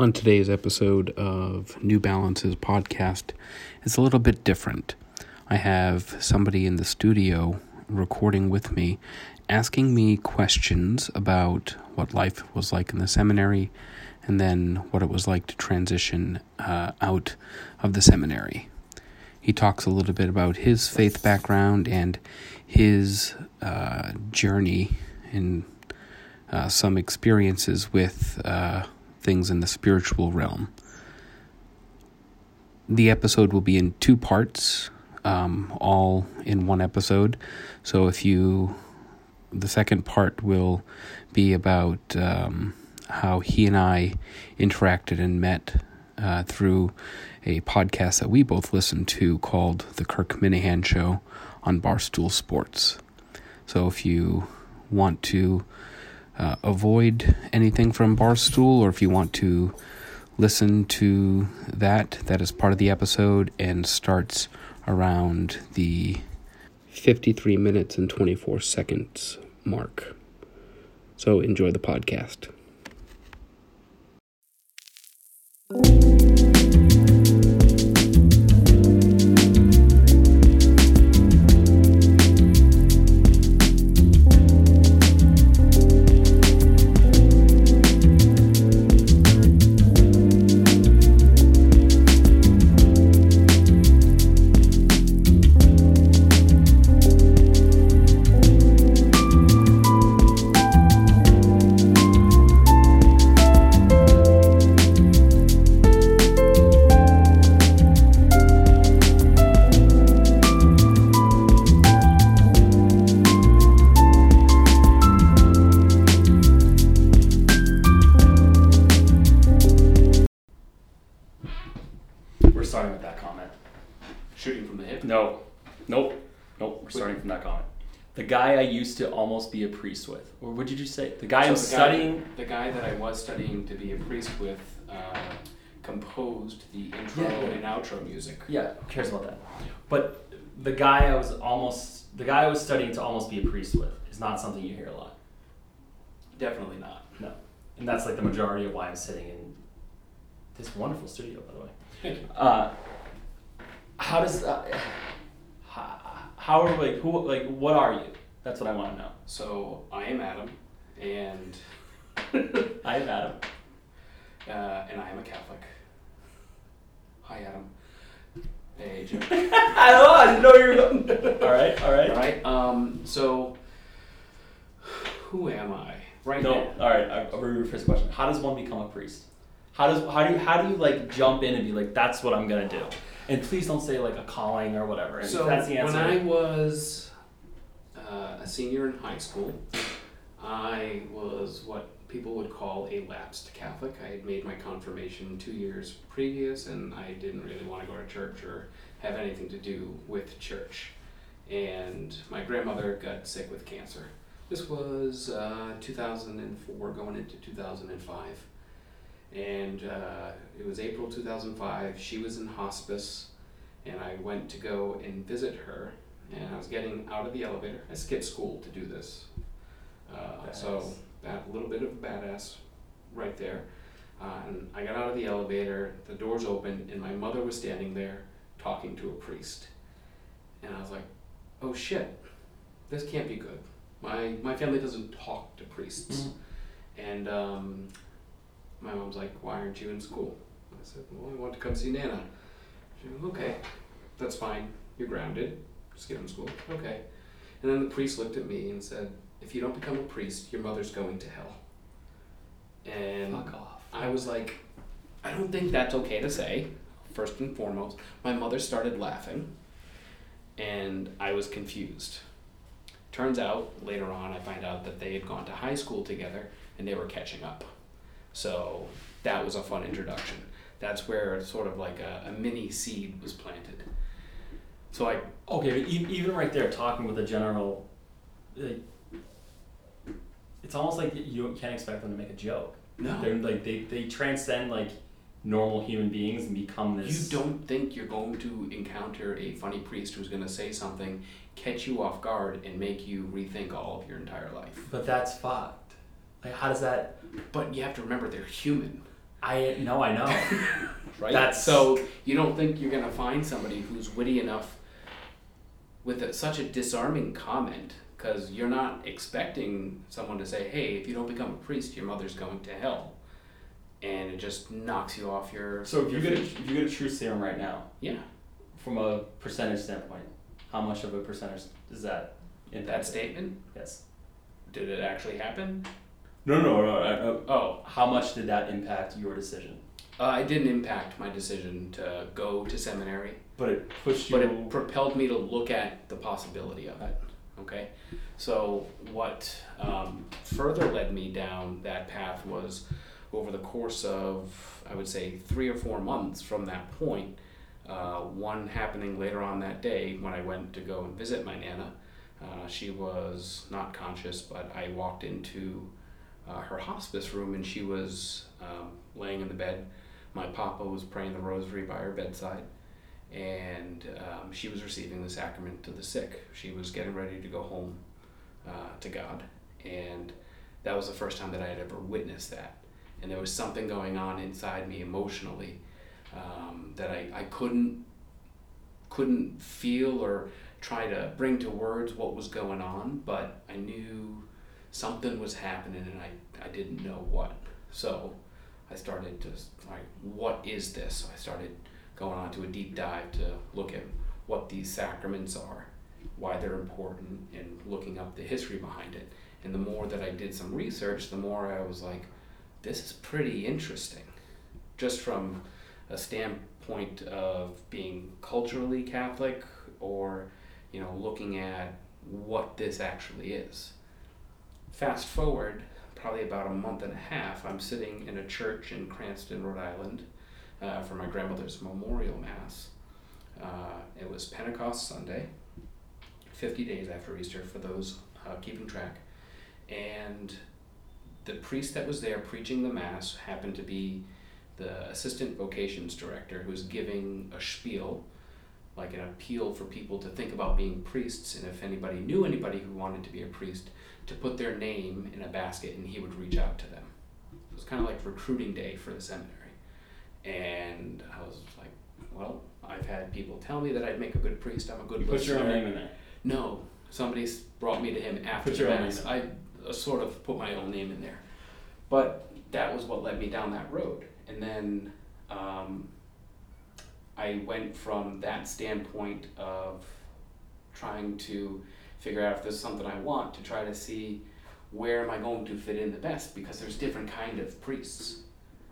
on today's episode of New Balances podcast it's a little bit different. I have somebody in the studio recording with me asking me questions about what life was like in the seminary and then what it was like to transition uh, out of the seminary. He talks a little bit about his faith background and his uh, journey and uh, some experiences with uh, things in the spiritual realm. The episode will be in two parts, um, all in one episode. So if you, the second part will be about um, how he and I interacted and met uh, through a podcast that we both listened to called The Kirk Minihane Show on Barstool Sports. So if you want to uh, avoid anything from Barstool, or if you want to listen to that, that is part of the episode and starts around the 53 minutes and 24 seconds mark. So enjoy the podcast. Be a priest with, or what did you say? The guy I'm the studying. Guy, the guy that I was studying to be a priest with uh, composed the intro yeah. and outro music. Yeah, who cares about that? But the guy I was almost, the guy I was studying to almost be a priest with, is not something you hear a lot. Definitely not. No, and that's like the majority of why I'm sitting in this wonderful studio, by the way. Thank you. Uh, how does uh, how, how are like who like what are you? That's what I want to know. So I am Adam, and I am Adam. uh, and I am a Catholic. Hi, Adam. Hey, Jim. I know. I didn't know you were going. all right, all right. All right. Um. So, who am I right No, now? all right. I- I'll rephrase the question. How does one become a priest? How does how do you how do you like jump in and be like that's what I'm gonna do? And please don't say like a calling or whatever. And So that's the answer. when I was a senior in high school, I was what people would call a lapsed Catholic. I had made my confirmation two years previous, and I didn't really want to go to church or have anything to do with church. And my grandmother got sick with cancer. This was uh, 2004, going into 2005. And uh, it was April 2005. She was in hospice and I went to go and visit her. And I was getting out of the elevator. I skipped school to do this, uh, so that little bit of a badass right there. Uh, and I got out of the elevator. The doors opened, and my mother was standing there talking to a priest. And I was like, "Oh shit, this can't be good. My my family doesn't talk to priests." Mhm. And um, my mom's like, "Why aren't you in school?" I said, "Well, I want to come see Nana." She goes, "Okay, that's fine. You're grounded. Just get in school." Okay. And then the priest looked at me and said, "If you don't become a priest, your mother's going to hell." And Fuck off. I was like, I don't think that's okay to say, first and foremost. My mother started laughing, and I was confused. Turns out, later on, I find out that they had gone to high school together and they were catching up. So that was a fun introduction. That's where sort of like a, a mini seed was planted. So I, Okay, but e- even right there, talking with a general, like, it's almost like you can't expect them to make a joke. no, They're like they, they transcend like normal human beings and become this. you don't think you're going to encounter a funny priest who's going to say something, catch you off guard, and make you rethink all of your entire life. But that's fucked. Like, how does that? But you have to remember they're human. I no, I know. right? That's- so you don't think you're gonna find somebody who's witty enough with a, such a disarming comment because you're not expecting someone to say, "Hey, if you don't become a priest, your mother's going to hell," and it just knocks you off your. so if you get a, if you get a truth serum right now, yeah, from a percentage standpoint, how much of a percentage is that? in impact? that statement, Yes. did it actually happen? No, no, no. no, no. Oh, How much did that impact your decision? Uh, it didn't impact my decision to go to seminary. But it pushed you. but it propelled me to look at the possibility of it. Okay, so what um, further led me down that path was over the course of I would say three or four months from that point. Uh, one happening later on that day when I went to go and visit my nana. Uh, she was not conscious, but I walked into uh, her hospice room and she was um, laying in the bed. My papa was praying the rosary by her bedside and um, she was receiving the sacrament to the sick. She was getting ready to go home uh, to God, and that was the first time that I had ever witnessed that. And there was something going on inside me emotionally um, that I, I couldn't couldn't feel or try to bring to words what was going on, but I knew something was happening, and I, I didn't know what. So I started to like, what is this? So I started going on to a deep dive to look at what these sacraments are, why they're important, and looking up the history behind it. And the more that I did some research, the more I was like, this is pretty interesting. Just from a standpoint of being culturally Catholic or, you know, looking at what this actually is. Fast forward probably about a month and a half, I'm sitting in a church in Cranston, Rhode Island, uh, for my grandmother's memorial mass. Uh, it was Pentecost Sunday, 50 days after Easter for those uh, keeping track. And the priest that was there preaching the mass happened to be the assistant vocations director who was giving a spiel, like an appeal for people to think about being priests, and if anybody knew anybody who wanted to be a priest, to put their name in a basket and he would reach out to them. It was kind of like recruiting day for the seminary. And I was like, well, I've had people tell me that I'd make a good priest. I'm a good You put your own name in there. No, somebody s- brought me to him after Put the mass. I uh, sort of put my own name in there, but that was what led me down that road. And then um, I went from that standpoint of trying to figure out if this is something I want to try to see where am I going to fit in the best because there's different kind of priests.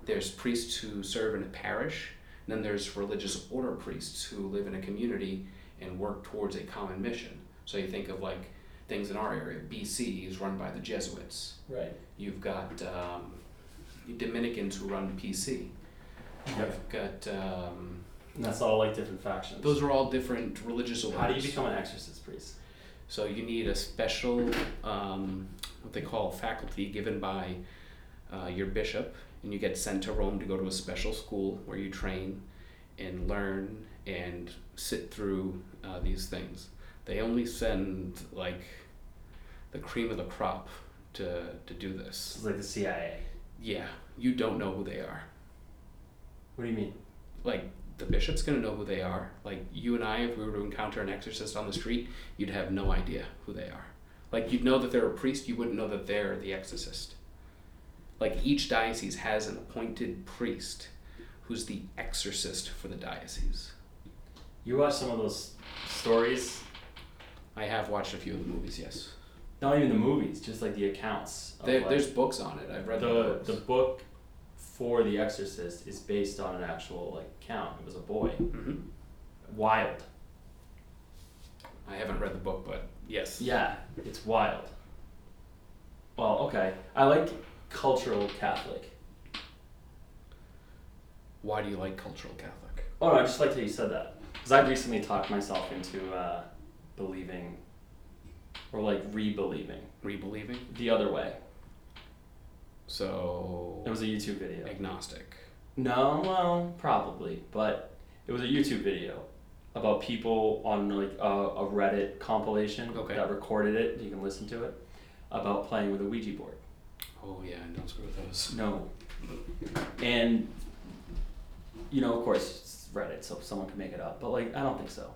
There's priests who serve in a parish, and then there's religious order priests who live in a community and work towards a common mission. So you think of like things in our area. BC is run by the Jesuits. Right. You've got um, Dominicans who run PC. Yep. You've got um, And that's all like different factions. those are all different religious orders. How do you become an exorcist priest? So you need a special, um, what they call faculty given by uh, your bishop, and you get sent to Rome to go to a special school where you train and learn and sit through uh, these things. They only send like the cream of the crop to to do this. It's like the CIA. Yeah, you don't know who they are. What do you mean? Like the bishop's gonna know who they are. Like you and I, if we were to encounter an exorcist on the street, you'd have no idea who they are. Like you'd know that they're a priest, you wouldn't know that they're the exorcist. Like each diocese has an appointed priest who's the exorcist for the diocese. You watch some of those stories, I have watched a few of the movies, yes. not even the movies, just like the accounts. of, There, like, there's books on it. I've read the, the books. the book for The Exorcist is based on an actual like count. It was a boy. hmm Wild. I haven't read the book, but yes. Yeah, it's wild. Well, okay. I like cultural Catholic. Why do you like cultural Catholic? Oh, no, I just like how you said that. Because I recently talked myself into uh, believing, or like re-believing, Rebelieving? the other way. So It was a YouTube video. agnostic. No, well, probably, but it was a YouTube video about people on like a, a Reddit compilation Okay. that recorded it. You can listen to it about playing with a Ouija board. Oh yeah, and don't screw with those. No, And you know, of course, it's Reddit, so someone can make it up, but like I don't think so.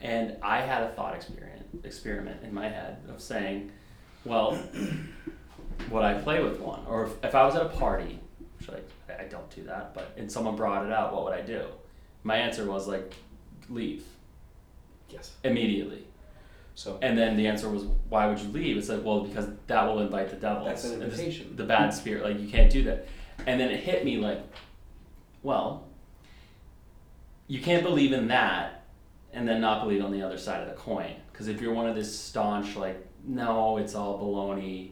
And I had a thought experiment experiment in my head of saying, well, would I play with one? Or if, if I was at a party, which I, I don't do that, but and someone brought it out, what would I do? My answer was like, leave Yes. immediately. So And then the answer was, why would you leave? It's like, well, because that will invite the devil. That's an invitation. The bad spirit, like you can't do that. And then it hit me like, well, you can't believe in that and then not believe on the other side of the coin. Because if you're one of this staunch, like, no, it's all baloney,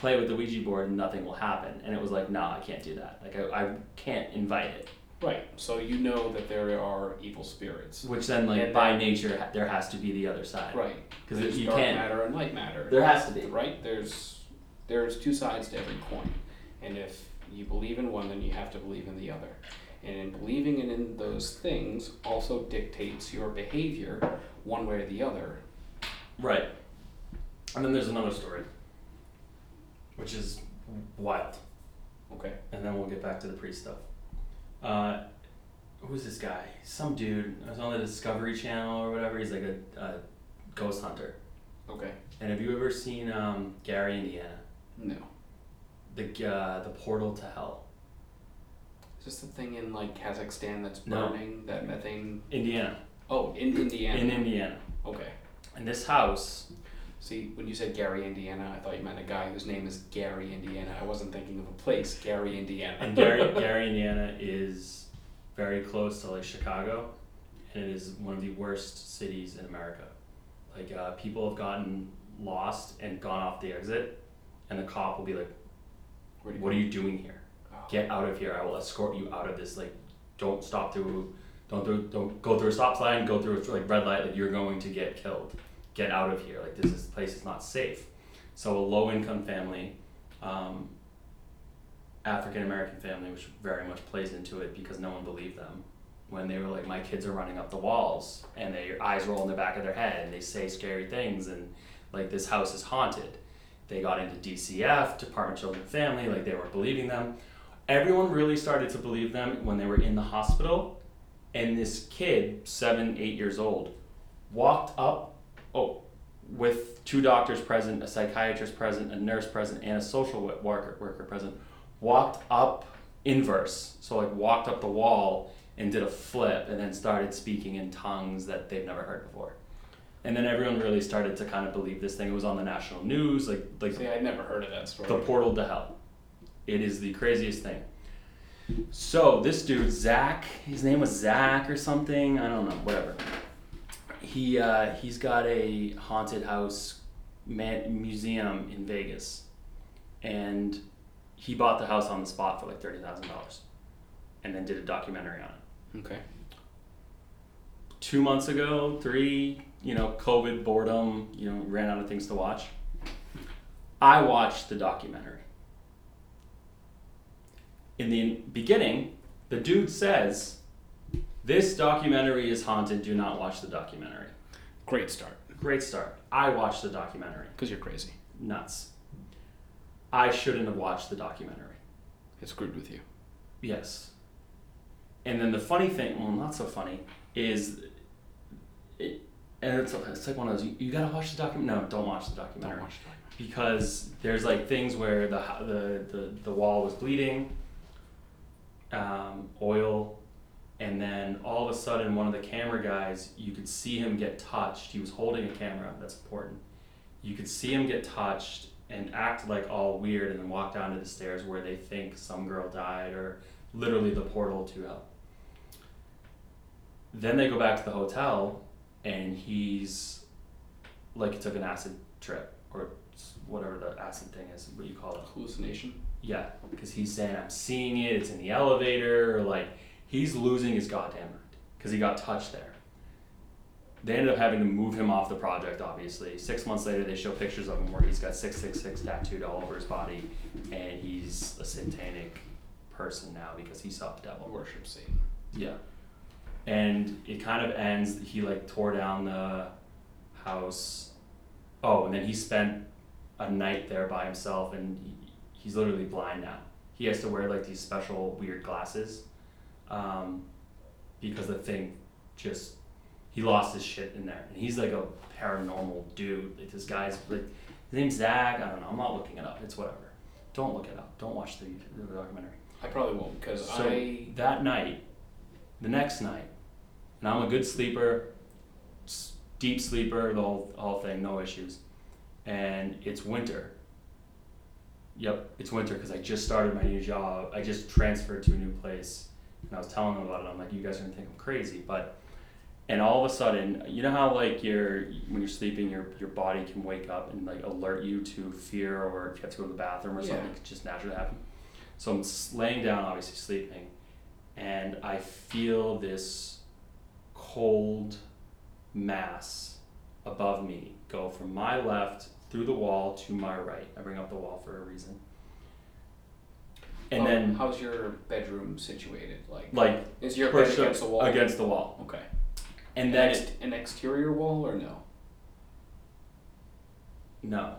play with the Ouija board and nothing will happen. And it was like, no, I can't do that. Like, I, I can't invite it. right. So you know that there are evil spirits. Which then, like, And by then- nature, ha- there has to be the other side. Right. Because you dark can't. matter and light matter. There has to be. Right. There's there's two sides to every coin, and if you believe in one, then you have to believe in the other. And in believing in, in those things also dictates your behavior one way or the other. Right. And then there's another story, which is wild. Okay. And then we'll get back to the priest stuff. Uh, who's this guy? Some dude. I was on the Discovery Channel or whatever. He's like a, a ghost hunter. Okay. And have you ever seen um, Gary, Indiana? No. The uh, the portal to hell. Is this the thing in like Kazakhstan that's No. burning that methane? Indiana. Oh, in Indiana. In Indiana. okay. And this house. See, when you said Gary, Indiana, I thought you meant a guy whose name is Gary, Indiana. I wasn't thinking of a place, Gary, Indiana. And Gary, Gary, Indiana is very close to like Chicago, and it is one of the worst cities in America. Like uh, people have gotten lost and gone off the exit, and the cop will be like, "What are you doing here? Oh. Get out of here! I will escort you out of this. Like, don't stop through, don't do, don't go through a stop sign. Go through a like red light. Like you're going to get killed. Get out of here! Like this is place is not safe." So a low income family. Um, African American family, which very much plays into it because no one believed them when they were like, my kids are running up the walls and their eyes roll in the back of their head and they say scary things and like this house is haunted. They got into DCF, Department of Children and Family, like they weren't believing them. Everyone really started to believe them when they were in the hospital. And this kid, seven, eight years old, walked up, oh, with two doctors present, a psychiatrist present, a nurse present, and a social worker, worker present, walked up inverse. So like walked up the wall and did a flip and then started speaking in tongues that they've never heard before. And then everyone really started to kind of believe this thing. It was on the national news, like like See, I'd never heard of that story. the portal to hell. It is the craziest thing. So this dude, Zach, his name was Zach or something. I don't know, whatever. He uh, he's got a haunted house man- museum in Vegas, and he bought the house on the spot for like thirty thousand dollars, and then did a documentary on it Okay. two months ago, three, you know, COVID, boredom, you know, ran out of things to watch. I watched the documentary. In the beginning, the dude says, This documentary is haunted, do not watch the documentary. Great start. Great start. I watched the documentary. Because you're crazy. Nuts. I shouldn't have watched the documentary. It screwed with you. Yes. And then the funny thing, well, not so funny, is, it, and it's, it's like one of those. You, you gotta watch the documentary. No, don't watch the documentary Don't watch the documentary because there's like things where the the the, the wall was bleeding, um, oil, and then all of a sudden one of the camera guys, you could see him get touched. He was holding a camera. That's important. You could see him get touched and act like all weird, and then walk down to the stairs where they think some girl died, or literally the portal to hell. Then they go back to the hotel, and he's like he took an acid trip or whatever the acid thing is, what you call it. Hallucination. Yeah, because he's saying I'm seeing it. It's in the elevator. Or like he's losing his goddamn mind because he got touched there. They ended up having to move him off the project. Obviously, six months later, they show pictures of him where he's got six six six tattooed all over his body, and he's a satanic person now because he saw the devil. Worship scene. Yeah. And it kind of ends, he like tore down the house. Oh, and then he spent a night there by himself and he, he's literally blind now. He has to wear like these special weird glasses, um, because the thing just he lost his shit in there, and he's like a paranormal dude. Like this guy's like his name's Zach. I don't know. I'm not looking it up. It's whatever. Don't look it up. Don't watch the, the documentary. I probably won't because So I that night, the next night, and I'm a good sleeper, deep sleeper, the whole whole thing, no issues, and it's winter. Yep, it's winter because I just started my new job. I just transferred to a new place, and I was telling them about it. I'm like, you guys are gonna think I'm crazy, but. And all of a sudden, you know how like your when you're sleeping, your your body can wake up and like alert you to fear, or if you have to go to the bathroom or something, Yeah. it just naturally happen. So I'm laying down, obviously sleeping, and I feel this cold mass above me go from my left through the wall to my right. I bring up the wall for a reason. And then, how's your bedroom situated? Like, like, is your bed up against the wall? against the wall. Okay. And then, an, it, an exterior wall or no? no.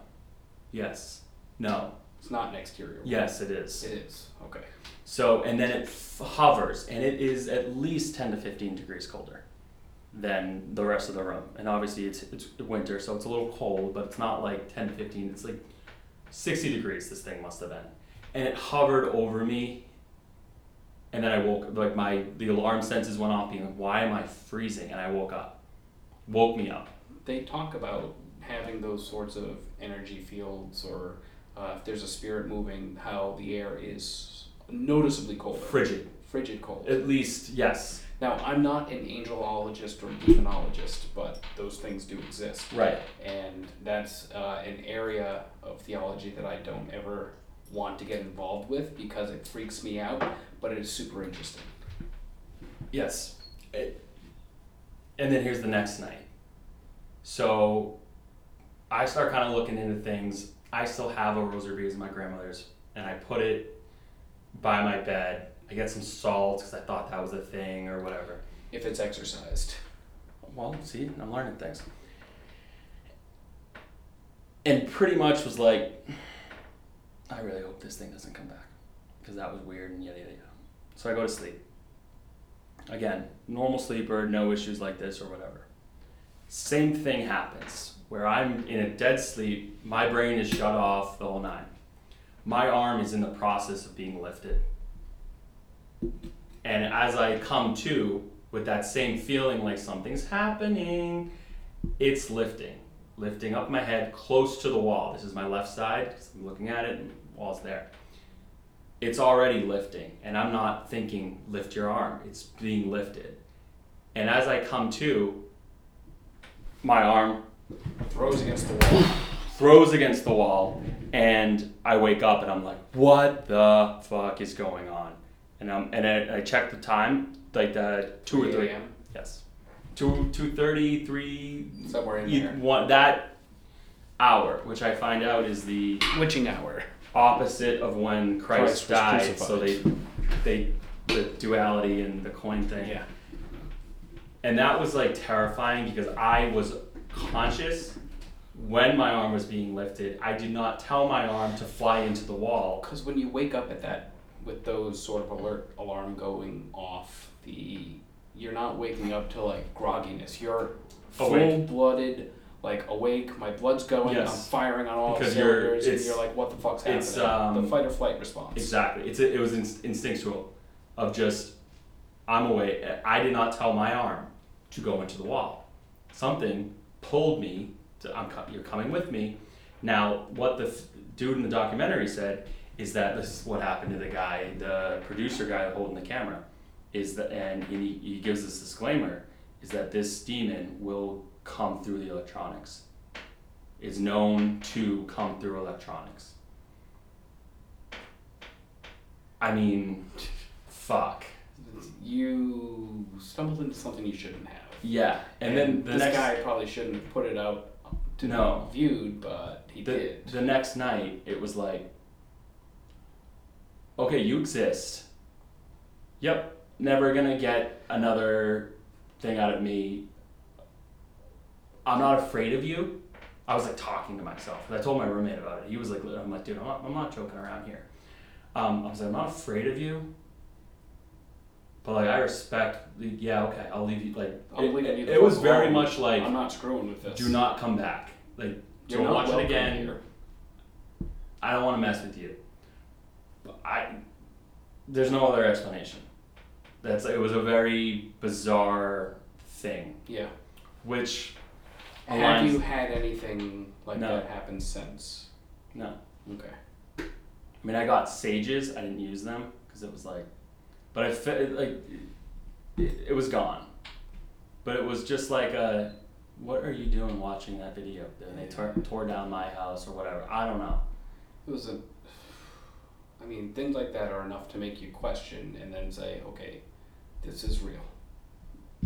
Yes. No. It's not an exterior wall. Yes, it is. It is. Okay. So, and then it f- hovers, and it is at least 10 to 15 degrees colder than the rest of the room. And obviously, it's, it's winter, so it's a little cold, but it's not like 10 to 15, it's like 60 degrees, this thing must have been. And it hovered over me, and then I woke like my the alarm senses went off, being like, "Why am I freezing?" And I woke up, woke me up. They talk about having those sorts of energy fields, or uh, if there's a spirit moving, how the air is noticeably colder. Frigid, Frigid cold. at least yes, Now, I'm not an angelologist or demonologist, but those things do exist. right. And that's uh, an area of theology that I don't ever want to get involved with because it freaks me out, but it is super interesting. Yes. It, and then here's the next night. So I start kind of looking into things. I still have a rosary beads in my grandmother's, and I put it by my bed. I get some salt because I thought that was a thing or whatever. If it's exercised. Well, see, I'm learning things. And pretty much was like, I really hope this thing doesn't come back because that was weird and yada yada yada. So I go to sleep. Again, normal sleeper, no issues like this or whatever. Same thing happens where I'm in a dead sleep, my brain is shut off the whole nine. My arm is in the process of being lifted. And as I come to, with that same feeling like something's happening, it's lifting, lifting up my head close to the wall. This is my left side. I'm looking at it, wall's there. It's already lifting, and I'm not thinking lift your arm. It's being lifted, and as I come to, my arm Throws against the wall. throws against the wall, and I wake up and I'm like, what the fuck is going on? And I'm and I, I check the time, like the two or 3 three. a.m., Yes, two two thirty three. Somewhere in e- there. One that hour, which I find out is the Witching hour. Opposite of when Christ, Christ was died. So they they the duality and the coin thing. Yeah. And that was like terrifying because I was conscious when my arm was being lifted. I did not tell my arm to fly into the wall. Because when you wake up at that, with those sort of alert alarm going off, the you're not waking up to like grogginess. You're full blooded, like awake. My blood's going. I'm firing on all Because you're- cylinders, and you're like, "What the fuck's happening?" it's, um, the fight or flight response. Exactly. It's it was in, instinctual, of just I'm awake. I did not tell my arm to go into the wall. Something pulled me. To, I'm you're coming with me. Now, what the dude in the documentary said is that this is what happened to the guy, the producer guy holding the camera, is that and he, he gives this disclaimer is that this demon will come through the electronics. Is known to come through electronics. I mean, fuck. You stumbled into something you shouldn't have. Yeah, and, then the this next guy probably shouldn't have put it out to No. be viewed, but he the, did. the next night it was like, okay, you exist. Yep, never gonna get another thing out of me. I'm not afraid of you. I was like talking to myself. I told my roommate about it. He was like, I'm like, dude, I'm not, I'm not joking around here. Um, I was like, I'm not afraid of you, but like I respect. the- Yeah, okay, I'll leave you. Like I'm it, it, it was very alone. much like, I'm not screwing with this. do not come back. Like You're don't watch it again. Here. I don't want to mess with you. But I, there's no other explanation. That's it was a very bizarre thing, Yeah. which Have you had anything like No. that happen since? no. Okay. I mean, I got sages. I didn't use them because it was like, but I fe- like, it, it was gone. But it was just like a, what are you doing watching that video? And they tore, tore down my house or whatever. I don't know. It was a. I mean, things like that are enough to make you question and then say, okay, this is real.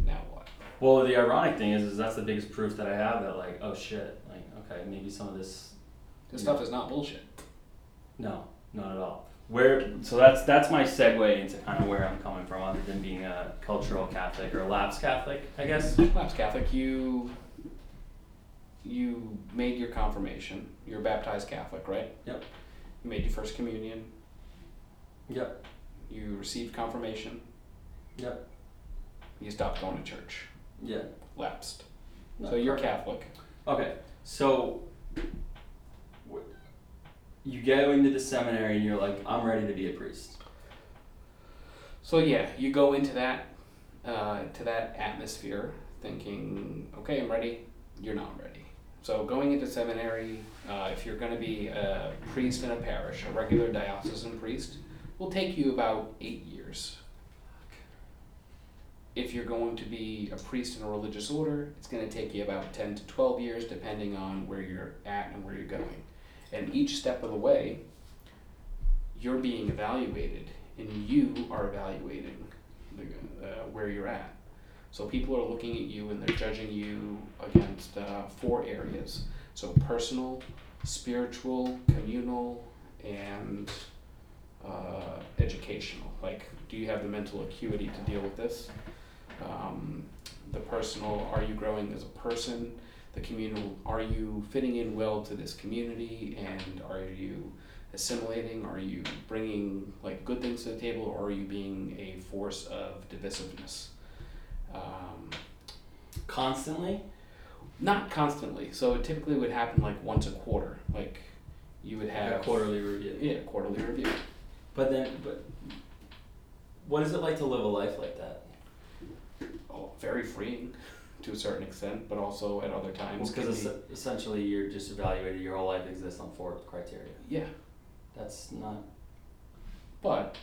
Now what? Well, the ironic thing is, is that's the biggest proof that I have that like, oh shit, like okay, maybe some of this This stuff is not bullshit. No, not at all. Where so that's that's my segue into kind of where I'm coming from, other than being a cultural Catholic or a lapsed Catholic, I guess. Lapsed Catholic, you. You made your confirmation. You're a baptized Catholic, right? Yep. You made your first communion. Yep. You received confirmation. Yep. You stopped going to church. Yeah. Lapsed. No, so you're. Catholic. Okay, so wh- you go into the seminary and you're like, I'm ready to be a priest. So yeah, you go into that uh, to that atmosphere thinking, okay, I'm ready. You're not ready. So going into seminary, uh, if you're going to be a priest in a parish, a regular diocesan priest, will take you about eight years. If you're going to be a priest in a religious order, it's going to take you about 10 to 12 years, depending on where you're at and where you're going. And each step of the way, you're being evaluated and you are evaluating the, uh, where you're at. So people are looking at you and they're judging you against uh, four areas. So personal, spiritual, communal, and uh, educational. Like, do you have the mental acuity to deal with this? Um, the personal, are you growing as a person? The communal, are you fitting in well to this community? And are you assimilating? Are you bringing like good things to the table, or are you being a force of divisiveness? Um, Constantly? not constantly. So it typically would happen like once a quarter. Like you would Like have a quarterly review. Yeah, quarterly review. But then, but what is it like to live a life like that? Very freeing to a certain extent, but also at other times. Because be- essentially you're just evaluated, your whole life exists on four criteria. yeah, That's not. but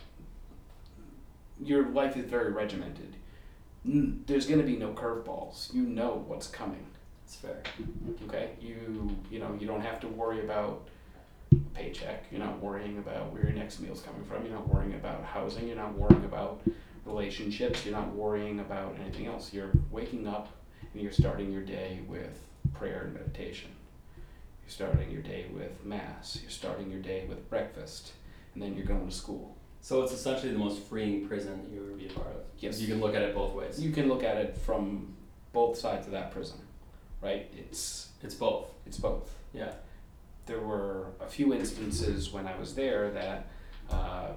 your life is very regimented. N- There's going to be no curveballs. You know what's coming. It's fair. Okay, you you know you don't have to worry about paycheck. You're not worrying about where your next meal's coming from. You're not worrying about housing. You're not worrying about relationships. You're not worrying about anything else. You're waking up and you're starting your day with prayer and meditation. You're starting your day with mass. You're starting your day with breakfast, and then you're going to school. So it's essentially the most freeing prison that you ever be a part of. Yes. You can look at it both ways. You can look at it from both sides of that prison, right? It's It's both. it's both. Yeah. there were a few instances when I was there that uh,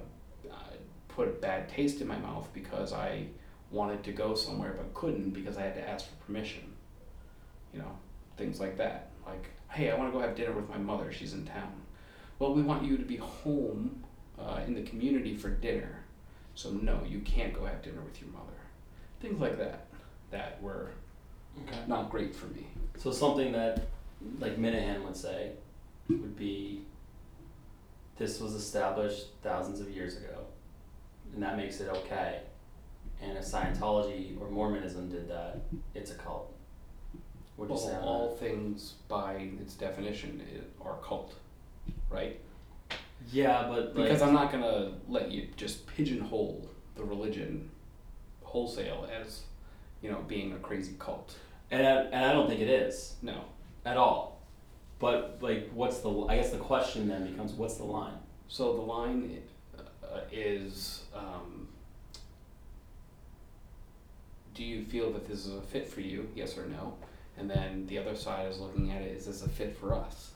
put a bad taste in my mouth because I wanted to go somewhere but couldn't because I had to ask for permission. You know, things like that. Like, hey, I want to go have dinner with my mother. She's in town. Well, we want you to be home uh, in the community for dinner. So, no, you can't go have dinner with your mother. Things like that that were Okay. not great for me. So something that, like Minihane would say, would be, this was established thousands of years ago, and that makes it okay. And if Scientology or Mormonism did that, it's a cult. Would you well, say on all things by its definition i- are cult, right? Yeah, but like, Because I'm not gonna let you just pigeonhole the religion wholesale as, you know, being a crazy cult. and I, and I don't think it is No. at all. But like, what's the? I guess the question then becomes, what's the line? So the line uh, is, um, do you feel that this is a fit for you? Yes or no? And then the other side is looking at it, is this a fit for us?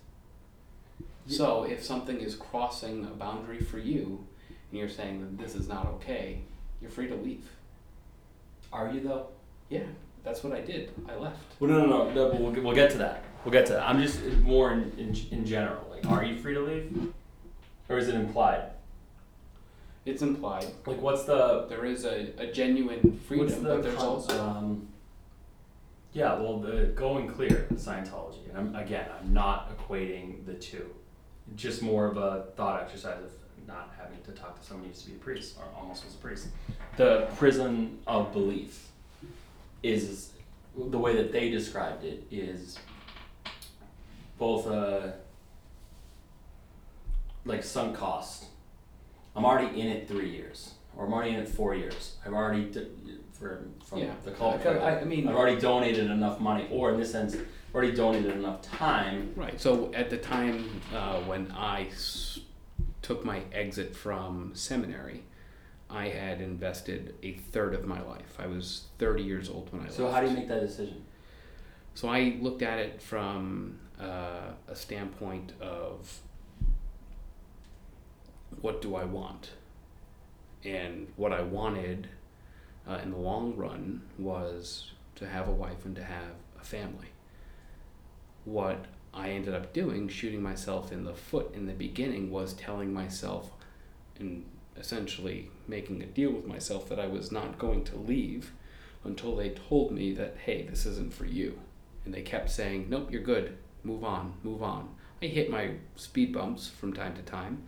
Ye- So if something is crossing a boundary for you, and you're saying that this is not okay, you're free to leave. Are you though? Yeah, that's what I did. I left. Well, no, no, no, no. But we'll, get- we'll get to that. We'll get to that. I'm just more in, in, in general. Like, are you free to leave, or is it implied? It's implied. Like, what's the There is a, a genuine freedom, but there's con- also um, yeah. Well, the going clear Scientology, and I'm, again, I'm not equating the two. Just more of a thought exercise of not having to talk to someone who used to be a priest or almost was a priest. The prison of belief is the way that they described it is both a like sunk cost. I'm already in it three years, or I'm already in it four years. I've already d- for from yeah. the cult. I, I mean, I've already donated enough money, or in this sense, already donated enough time. Right. So at the time uh, when I s- took my exit from seminary, I had invested a third of my life. I was 30 years old when I left. So how do you make that decision? So I looked at it from uh, a standpoint of what do I want? And what I wanted uh, in the long run was to have a wife and to have a family. What I ended up doing, shooting myself in the foot in the beginning, was telling myself and essentially making a deal with myself that I was not going to leave until they told me that, hey, this isn't for you and they kept saying, "Nope, you're good. Move on, move on." I hit my speed bumps from time to time,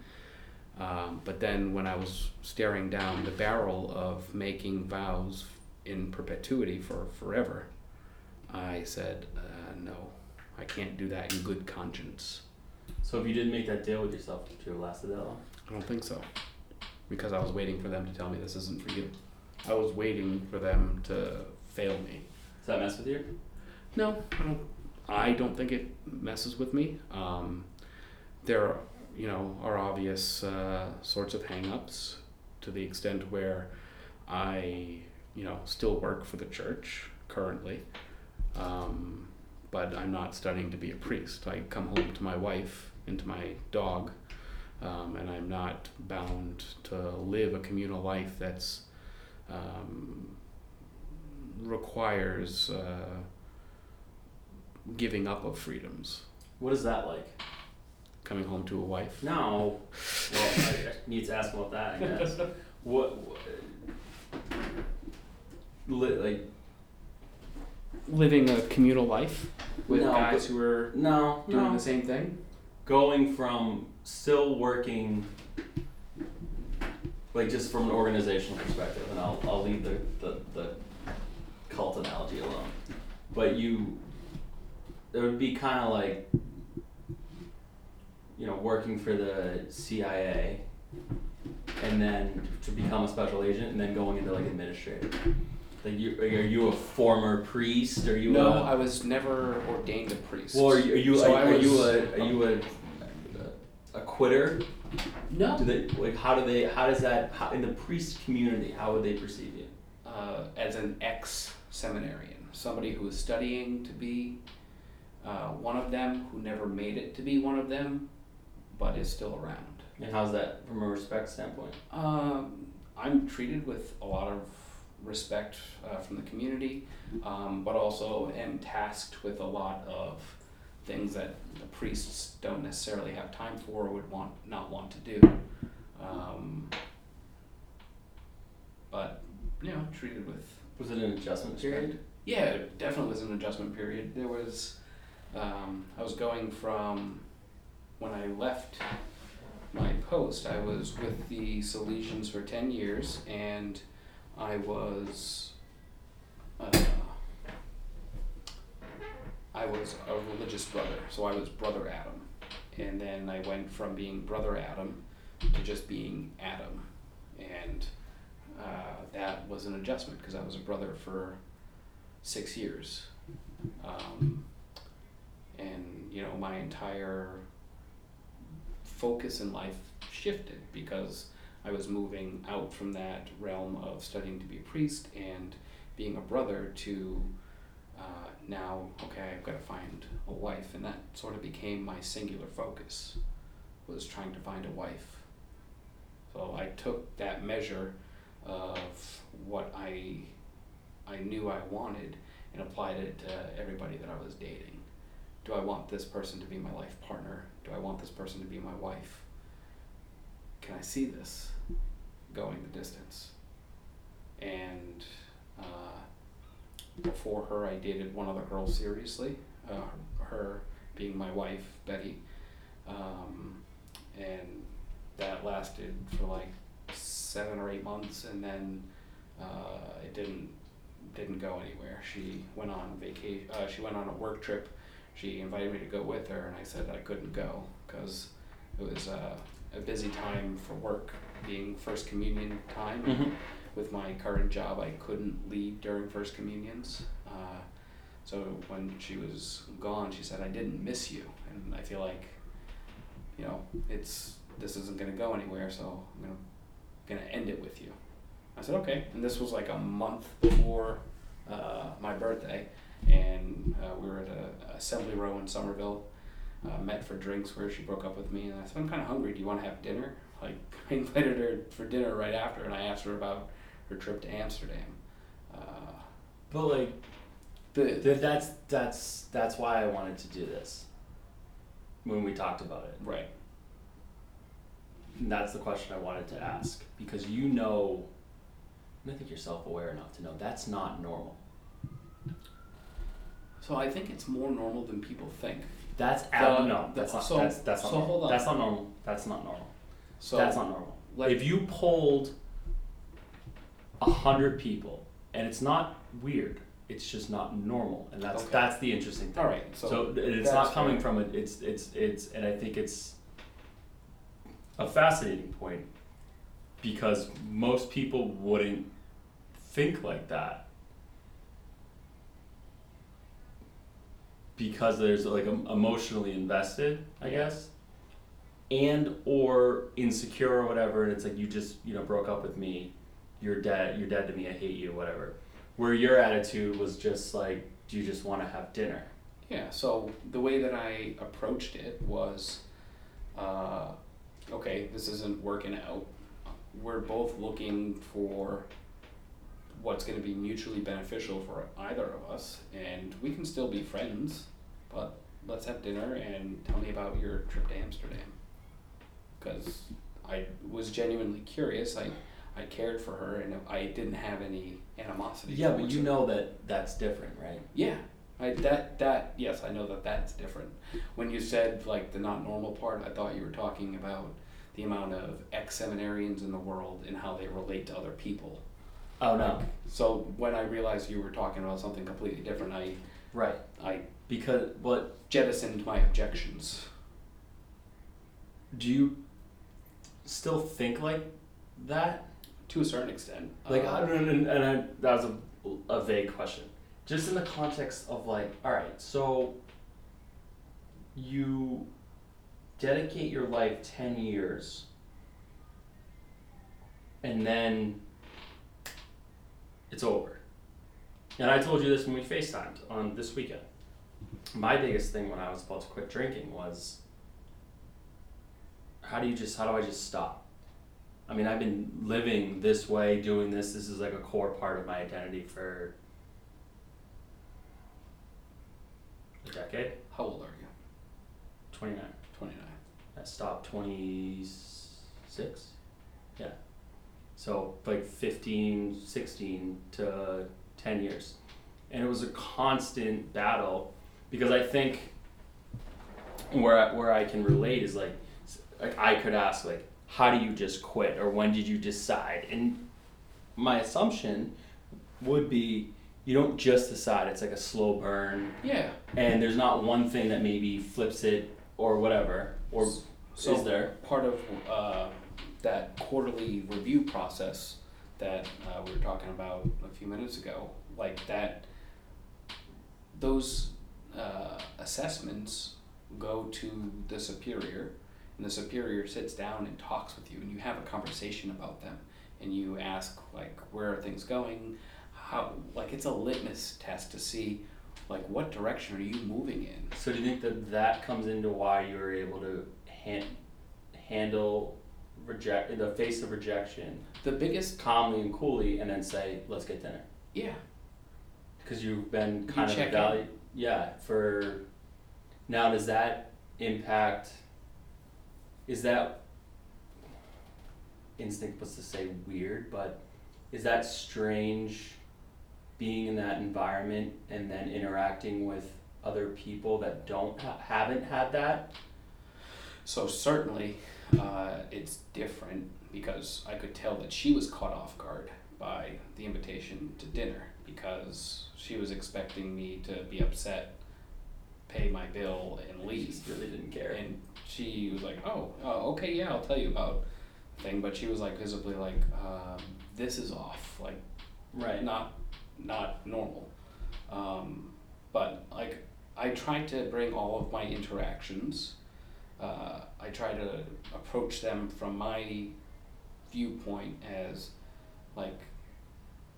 um, but then when I was staring down the barrel of making vows in perpetuity for forever, I said, uh, "No, I can't do that in good conscience." So if you didn't make that deal with yourself, would you have lasted that long? I don't think so, because I was waiting for them to tell me this isn't for you. I was waiting for them to fail me. Does that mess with you? No, I don't. I don't think it messes with me. Um, there, are, you know, are obvious uh, sorts of hang-ups to the extent where I, you know, still work for the church currently, um, but I'm not studying to be a priest. I come home to my wife and to my dog, um, and I'm not bound to live a communal life that's um, requires. Uh, giving up of freedoms. What is that like? Coming home to a wife. No. Well, I, I need to ask about that. I guess. what? what li- like Living a communal life with No, guys but- who are no, doing no. the same thing. Going from still working, like just from an organizational perspective, and I'll I'll leave the the, the cult analogy alone. But you, it would be kind of like, you know, working for the CIA, and then to become a special agent, and then going into like administrative. Like you, are you a former priest? Are you no, a, I was never ordained a priest. well, are you are you, So are, I are you a are you a a quitter? no. Do they like how do they how does that how, in the priest community how would they perceive you? Uh, as an ex seminarian, somebody who is studying to be uh, one of them, who never made it to be one of them, but is still around. And how's that from a respect standpoint? Um, I'm treated with a lot of respect uh, from the community, um, but also am tasked with a lot of things that the priests don't necessarily have time for or would want not want to do. Um, but you know, treated with Was it an adjustment period? yeah, it definitely was an adjustment period. There was, um, I was going from when I left my post, I was with the Salesians for 10 years and I was, uh, I was a religious brother, so I was Brother Adam. And then I went from being Brother Adam to just being Adam. And uh, that was an adjustment because I was a brother for six years. Um, and, you know, my entire focus in life shifted because I was moving out from that realm of studying to be a priest and being a brother to uh, now, okay, I've got to find a wife. And that sort of became my singular focus, was trying to find a wife. So I took that measure of what I I knew I wanted and applied it to everybody that I was dating. Do I want this person to be my life partner? Do I want this person to be my wife? Can I see this going the distance? And uh, before her, I dated one other girl seriously, uh, her being my wife, Betty. Um, and that lasted for like seven or eight months, and then uh, it didn't didn't go anywhere. She went on vacation. Uh, she went on a work trip. She invited me to go with her, and I said I couldn't go because it was uh, a busy time for work, being First Communion time. Mhm. With my current job, I couldn't leave during First Communions. Uh, so when she was gone, she said, "I didn't miss you," and I feel like, you know, it's this isn't gonna go anywhere, so I'm gonna gonna end it with you. I said, "Okay," and this was like a month before uh, my birthday, and uh, we were at a assembly row in Somerville. Uh, met for drinks where she broke up with me, and I said, "I'm kind of hungry. Do you want to have dinner?" Like I invited her for dinner right after, and I asked her about her trip to Amsterdam. Uh, But like the, th- that's that's that's why I wanted to do this. When we talked about it. right. And that's the question I wanted to ask because you know, I think you're self-aware enough to know that's not normal. So I think it's more normal than people think. That's The- ab- no, the- that's not so- that's that's not so normal. hold on. That's not normal. That's not normal. So that's not normal. like if you polled a hundred people and it's not weird, it's just not normal, and that's Okay. that's the interesting thing. all right. So, So, it's not coming fair. from it. It's it's it's, and I think it's a fascinating point because most people wouldn't think like that because there's like em- emotionally invested, I Yeah. guess, and or insecure or whatever, and it's like you just you know broke up with me, you're dead, you're dead to me, I hate you, whatever. Where your attitude was just like, do you just want to have dinner? Yeah, so the way that I approached it was uh, okay, this isn't working out. We're both looking for what's going to be mutually beneficial for either of us, and we can still be friends, but let's have dinner and tell me about your trip to Amsterdam. Because I was genuinely curious. I, I cared for her, and I didn't have any animosity. Yeah, but you her. know that that's different, right? Yeah, I that that yes, I know that that's different. When you said like the not normal part, I thought you were talking about the amount of ex seminarians in the world and how they relate to other people. Oh no, So when I realized you were talking about something completely different, I right? I Because what jettisoned my objections. do you still think like that? To a certain extent, Like Uh, I don't know, and, and I, that was a, a vague question. Just in the context of like, all right, so you dedicate your life ten years, and then it's over. And I told you this when we FaceTimed on this weekend. My biggest thing when I was about to quit drinking was how do you just how do I just stop? I mean, I've been living this way, doing this. This is like a core part of my identity for a decade. how old are you? 29. Twenty nine. I stopped 26. Yeah. So like 15, 16 to 10 years. And it was a constant battle because I think where I, where I can relate is like like I could ask like how do you just quit or when did you decide? And my assumption would be you don't just decide it's like a slow burn Yeah. and there's not one thing that maybe flips it or whatever or So is there part of uh, that quarterly review process that uh, we were talking about a few minutes ago, like that, those uh, assessments go to the superior, and the superior sits down and talks with you, and you have a conversation about them, and you ask like, where are things going, how like it's a litmus test to see, like what direction are you moving in. so do you think that that comes into why you were able to han- handle reject in the face of rejection The biggest, calmly and coolly and then say let's get dinner. Yeah, because you've been kind of check evaluated yeah for now does that impact is that instinct was to say weird but is that strange being in that environment and then interacting with other people that don't ha- haven't had that? So certainly, uh, it's different because I could tell that she was caught off guard by the invitation to dinner because she was expecting me to be upset, pay my bill, and leave. She really didn't care And she was like, "Oh, oh, okay, yeah, I'll tell you about the thing." But she was like visibly like, um, "This is off. Like, right not not normal. Um, but like I try to bring all of my interactions. Uh, I try to approach them from my viewpoint as, like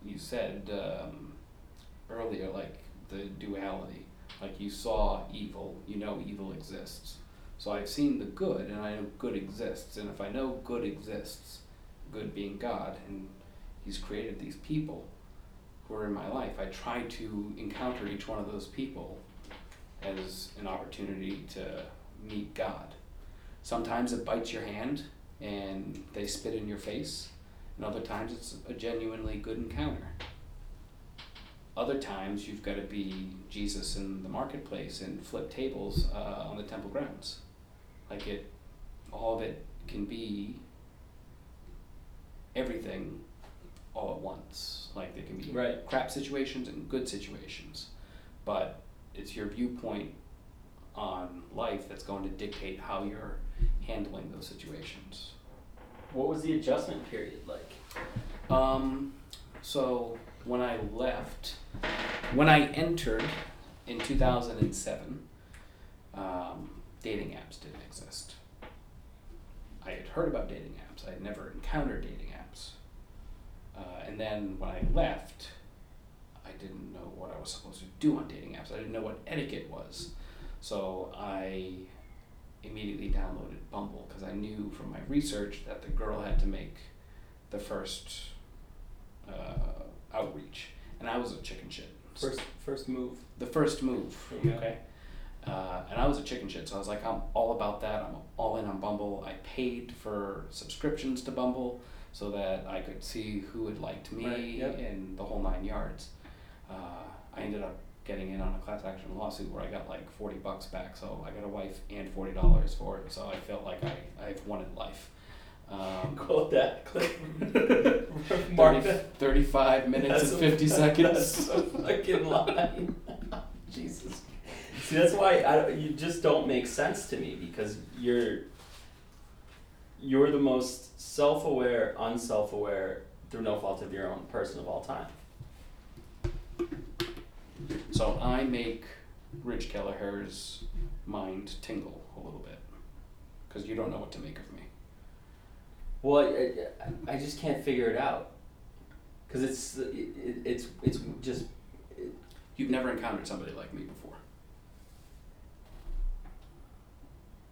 you said um, earlier, like the duality. Like you saw evil, you know evil exists. So I've seen the good, and I know good exists. And if I know good exists, good being God, and He's created these people who are in my life, I try to encounter each one of those people as an opportunity to meet God. Sometimes it bites your hand and they spit in your face, and other times it's a genuinely good encounter. Other times you've got to be Jesus in the marketplace and flip tables uh, on the temple grounds. Like it, all of it can be everything all at once. Like there can be Right. crap situations and good situations, but it's your viewpoint on life that's going to dictate how you're handling those situations. what was the adjustment period like Um, so when I left, when I entered in 2007, um, dating apps didn't exist. I had heard about dating apps. I had never encountered dating apps. Uh, and then when I left, I didn't know what I was supposed to do on dating apps. I didn't know what etiquette was. So I immediately downloaded Bumble because I knew from my research that the girl had to make the first uh, outreach, and I was a chicken shit. first first move the first move, Yeah. okay. Uh, and I was a chicken shit, so I was like, I'm all about that. I'm all in on Bumble. I paid for subscriptions to Bumble so that I could see who had liked me Right, yep. and the whole nine yards. Uh, I ended up getting in on a class action lawsuit where I got like forty bucks back, so I got a wife and forty dollars for it. So I felt like I I've won in life. Um, quote that clip mark 30, that 35 minutes That's and a- 50 seconds. That's a fucking line. Jesus. See, that's why I, you just don't make sense to me because you're you're the most self-aware, unself-aware, through no fault of your own person of all time. So I make Rich Kelleher's mind tingle a little bit because you don't know what to make of me. Well, I, I, I just can't figure it out because it's it, it, it's it's just You've never encountered somebody like me before.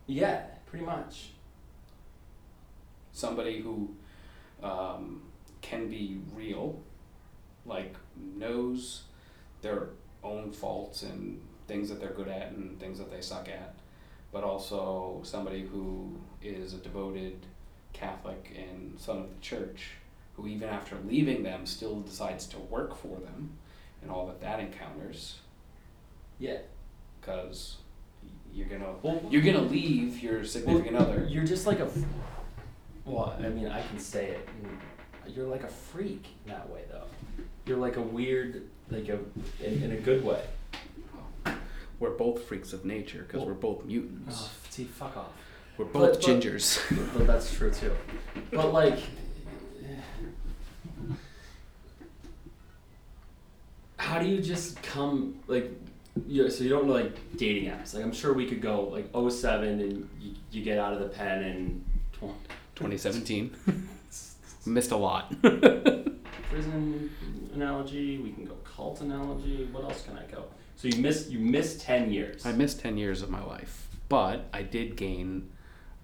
yeah, pretty much. Somebody who um, can be real, like knows their own faults and things that they're good at and things that they suck at, but also somebody who is a devoted Catholic and son of the church, who even after leaving them still decides to work for them, and all that that encounters, Yeah. because you're gonna Well, you're gonna leave your significant other. You're just like a. Well, I mean, I can say it. You're like a freak in that way, though. You're like a weird, like a in, in a good way. We're both freaks of nature because we're both mutants. Oh, see, fuck off. We're both but- gingers. Well, that's true too. But like, how do you just come like? You, so you don't know like dating apps. Like I'm sure we could go like 07 and you, you get out of the pen and 2017. Missed a lot. prison analogy. We can go cult analogy. What else can I go? So you miss you missed ten years. I missed 10 years of my life, but I did gain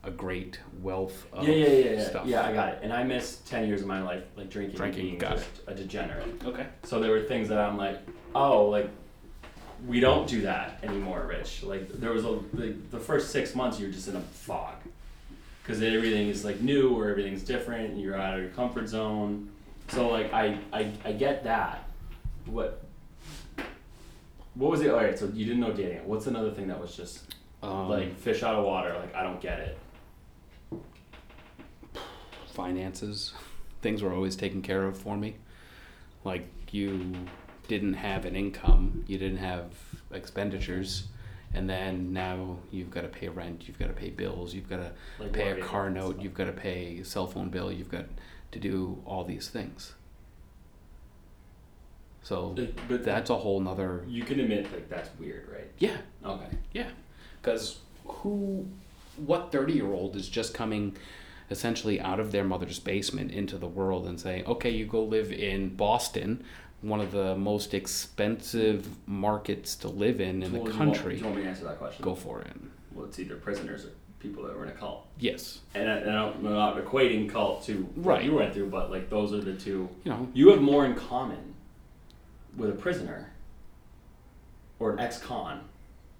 a great wealth of yeah, yeah, yeah, yeah. stuff. Yeah, I got it. And I missed ten years of my life like drinking, Drinking, and being got just a degenerate. Okay. So there were things that I'm like, oh, like we don't do that anymore, Rich. Like there was a like, the first six months you're just in a fog because everything is like new or everything's different. You're out of your comfort zone. So like I I, I get that. What what was it? All right, so you didn't know dating. What's another thing that was just Um, like fish out of water? Like I don't get it. finances, things were always taken care of for me. Like you didn't have an income, you didn't have expenditures, and then now you've got to pay rent, you've got to pay bills, you've got to Like pay a mortgage car and note, stuff. you've got to pay a cell phone bill, you've got to do all these things. So but that's a whole nother you can admit like that's weird, right? yeah Okay. Yeah, because who what 30 year old is just coming essentially out of their mother's basement into the world and saying okay you go live in boston one of the most expensive markets to live in in Well, the do you want- country do you want me to answer that question? go for it Well, it's either prisoners or people that were in a cult. yes And, I, and I'm not equating cult to what Right. you went through, but like those are the two. you know You have more in common with a prisoner or an ex-con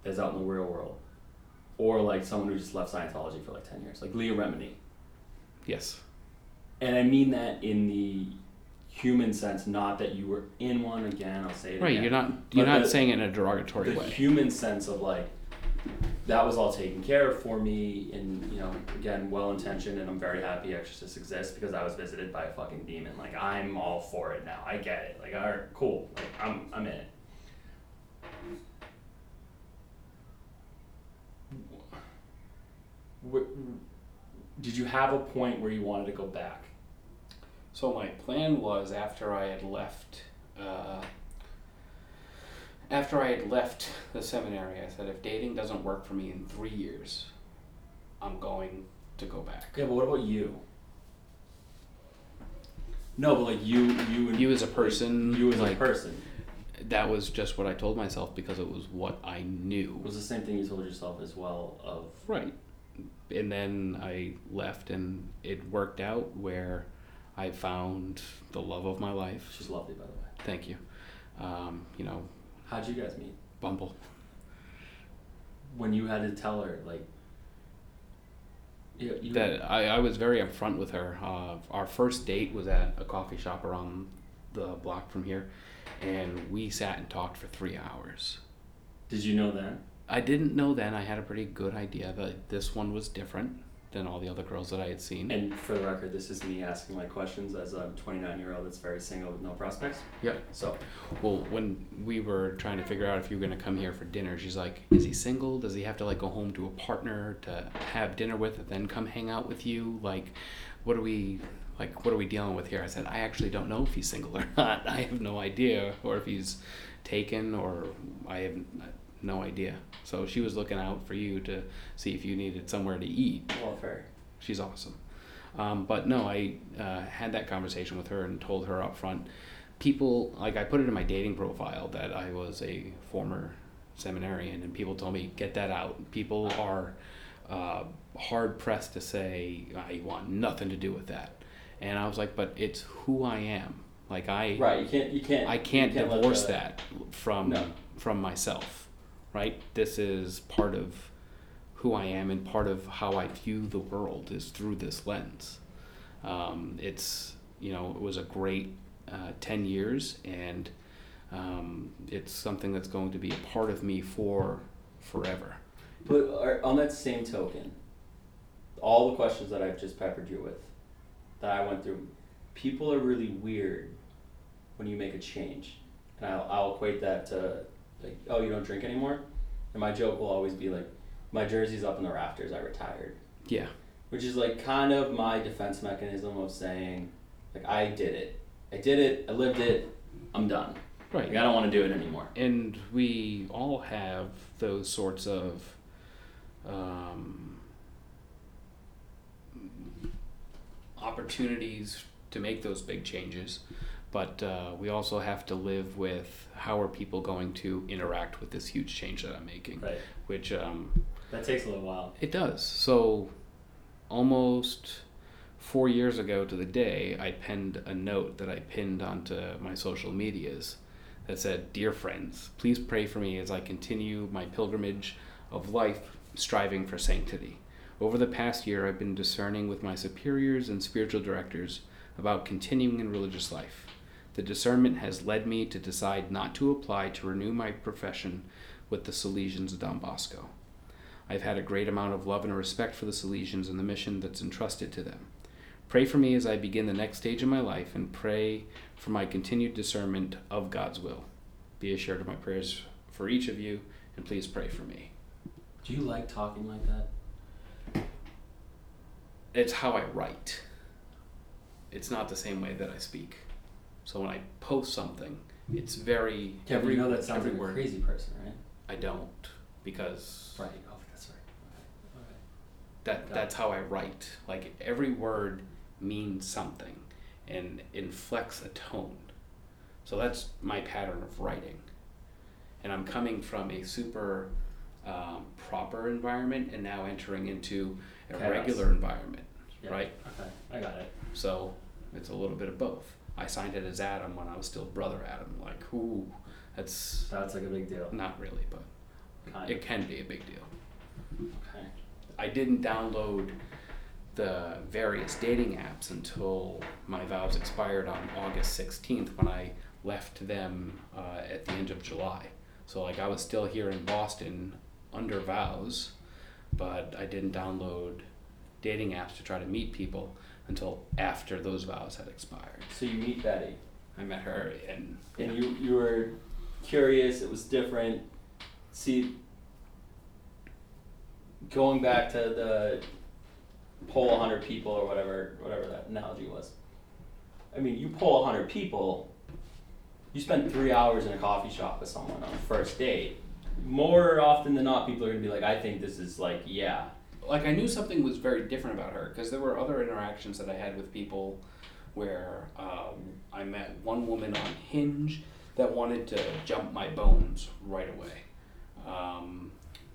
that's out in the real world, or like someone who just left Scientology for like ten years, like Leah Remini. yes And I mean that in the human sense, not that you were in one again. I'll say it right again. you're not you're But not the- saying it in a derogatory the way human sense of like that was all taken care of for me and you know again well intentioned and i'm very happy exorcist exists because i was visited by a fucking demon. Like i'm all for it now. I get it. Like all right cool. Like i'm i'm in it. Did you have a point where you wanted to go back? So my plan was after I had left, uh, after I had left the seminary, I said if dating doesn't work for me in three years, I'm going to go back. yeah but what about you no but like you you and You as a person, you as like a person that was just what I told myself because it was what I knew. It was the same thing you told yourself as well of Right. And then I left, and it worked out where I found the love of my life. she's lovely by the way. Thank you. Um, you know, How'd you guys meet? Bumble. When you had to tell her like you, you that I, I was very upfront with her. Uh, our first date was at a coffee shop around the block from here, and we sat and talked for three hours. did you know that? I didn't know then. I had a pretty good idea that this one was different than all the other girls that I had seen. And for the record, this is me asking my questions as a 29 year old that's very single with no prospects. Yeah. So Well, when we were trying to figure out if you were going to come here for dinner, she's like, "Is he single? Does he have to like go home to a partner to have dinner with, and then come hang out with you? Like, what are we like? What are we dealing with here?" I said, "I actually don't know if he's single or not. I have no idea, or if he's taken, or I have no idea." So she was looking out for you to see if you needed somewhere to eat. well, fair. She's awesome. Um, but no, I uh, had that conversation with her and told her up front. People, like, I put it in my dating profile that I was a former seminarian, and people told me, get that out. People are uh, hard pressed to say, I want nothing to do with that. And I was like, but it's who I am. Like, I. Right. You can't. You can't. I can't, let divorce the- that from No. from myself, right? This is part of who I am and part of how I view the world is through this lens. Um, it's you know it was a great uh, ten years and um, it's something that's going to be a part of me for forever. But on that same token, all the questions that I've just peppered you with, that I went through, people are really weird when you make a change, and I'll, I'll equate that to like, oh, you don't drink anymore, and my joke will always be like, my jersey's up in the rafters, I retired, Yeah, which is like kind of my defense mechanism of saying, like, I did it, I did it, I lived it, I'm done, right. like, I don't want to do it anymore. and we all have those sorts of um, opportunities to make those big changes but uh, we also have to live with how are people going to interact with this huge change that i'm making Right. which um, That takes a little while. it does so almost four years ago to the day, I penned a note that I pinned onto my social medias that said, Dear friends, please pray for me as I continue my pilgrimage of life striving for sanctity. Over the past year, I've been discerning with my superiors and spiritual directors about continuing in religious life. The discernment has led me to decide not to apply to renew my profession with the Salesians of Don Bosco. I've had a great amount of love and respect for the Salesians and the mission that's entrusted to them. Pray for me as I begin the next stage of my life and pray for my continued discernment of God's will. Be assured of my prayers for each of you, and please pray for me. Do you like talking like that? It's how I write. It's not the same way that I speak. So when I post something, it's very Yeah, every you know that sounds like a crazy person, right? I don't because Right. Oh, that's right. Okay. that Got that's how I write. Like every word means something and inflects a tone. So that's my pattern of writing. And I'm coming from a super um, proper environment and now entering into a Chaos. regular environment, Yeah. right? Okay, I got it. So it's a little bit of both. I signed it as Adam when I was still brother Adam. Like, ooh, that's That's like a big deal. not really, but Kind it can be a big deal. Okay. I didn't download the various dating apps until my vows expired on August 16th when I left them uh, at the end of July. So, like, I was still here in Boston under vows, but I didn't download dating apps to try to meet people until after those vows had expired. So you meet Betty, I met her and and you you were curious. It was different. See, going back to the poll hundred people or whatever whatever that analogy was. I mean, you poll hundred people. You spend three hours in a coffee shop with someone on a first date. More often than not, people are gonna be like, "I think this is like, yeah, like I knew something was very different about her because there were other interactions that I had with people where um, I met one woman on Hinge that wanted to jump my bones right away. Um,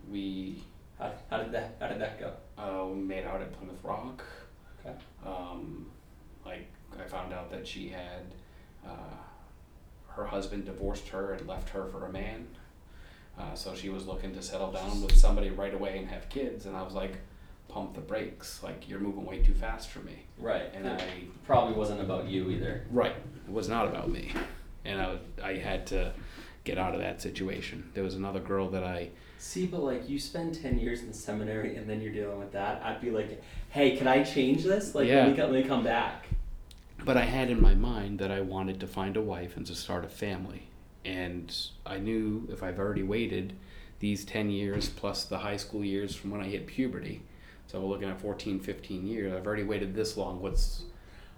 we How, how did that how did that go? uh, we made out at Plymouth Rock. Okay. Um, like I found out that she had uh, her husband divorced her and left her for a man. Uh, so she was looking to settle down with somebody right away and have kids, and I was like, "Pump the brakes! Like you're moving way too fast for me." Right. And it I probably wasn't about you either. right, it was not about me, and I I had to get out of that situation. There was another girl that I See, but like you spend ten years in the seminary and then you're dealing with that. I'd be like, hey, can I change this? Like, Yeah. let, me, co- let me come back. But I had in my mind that I wanted to find a wife and to start a family. And I knew if I've already waited these 10 years plus the high school years from when I hit puberty, so we're looking at 14, 15 years, I've already waited this long. What's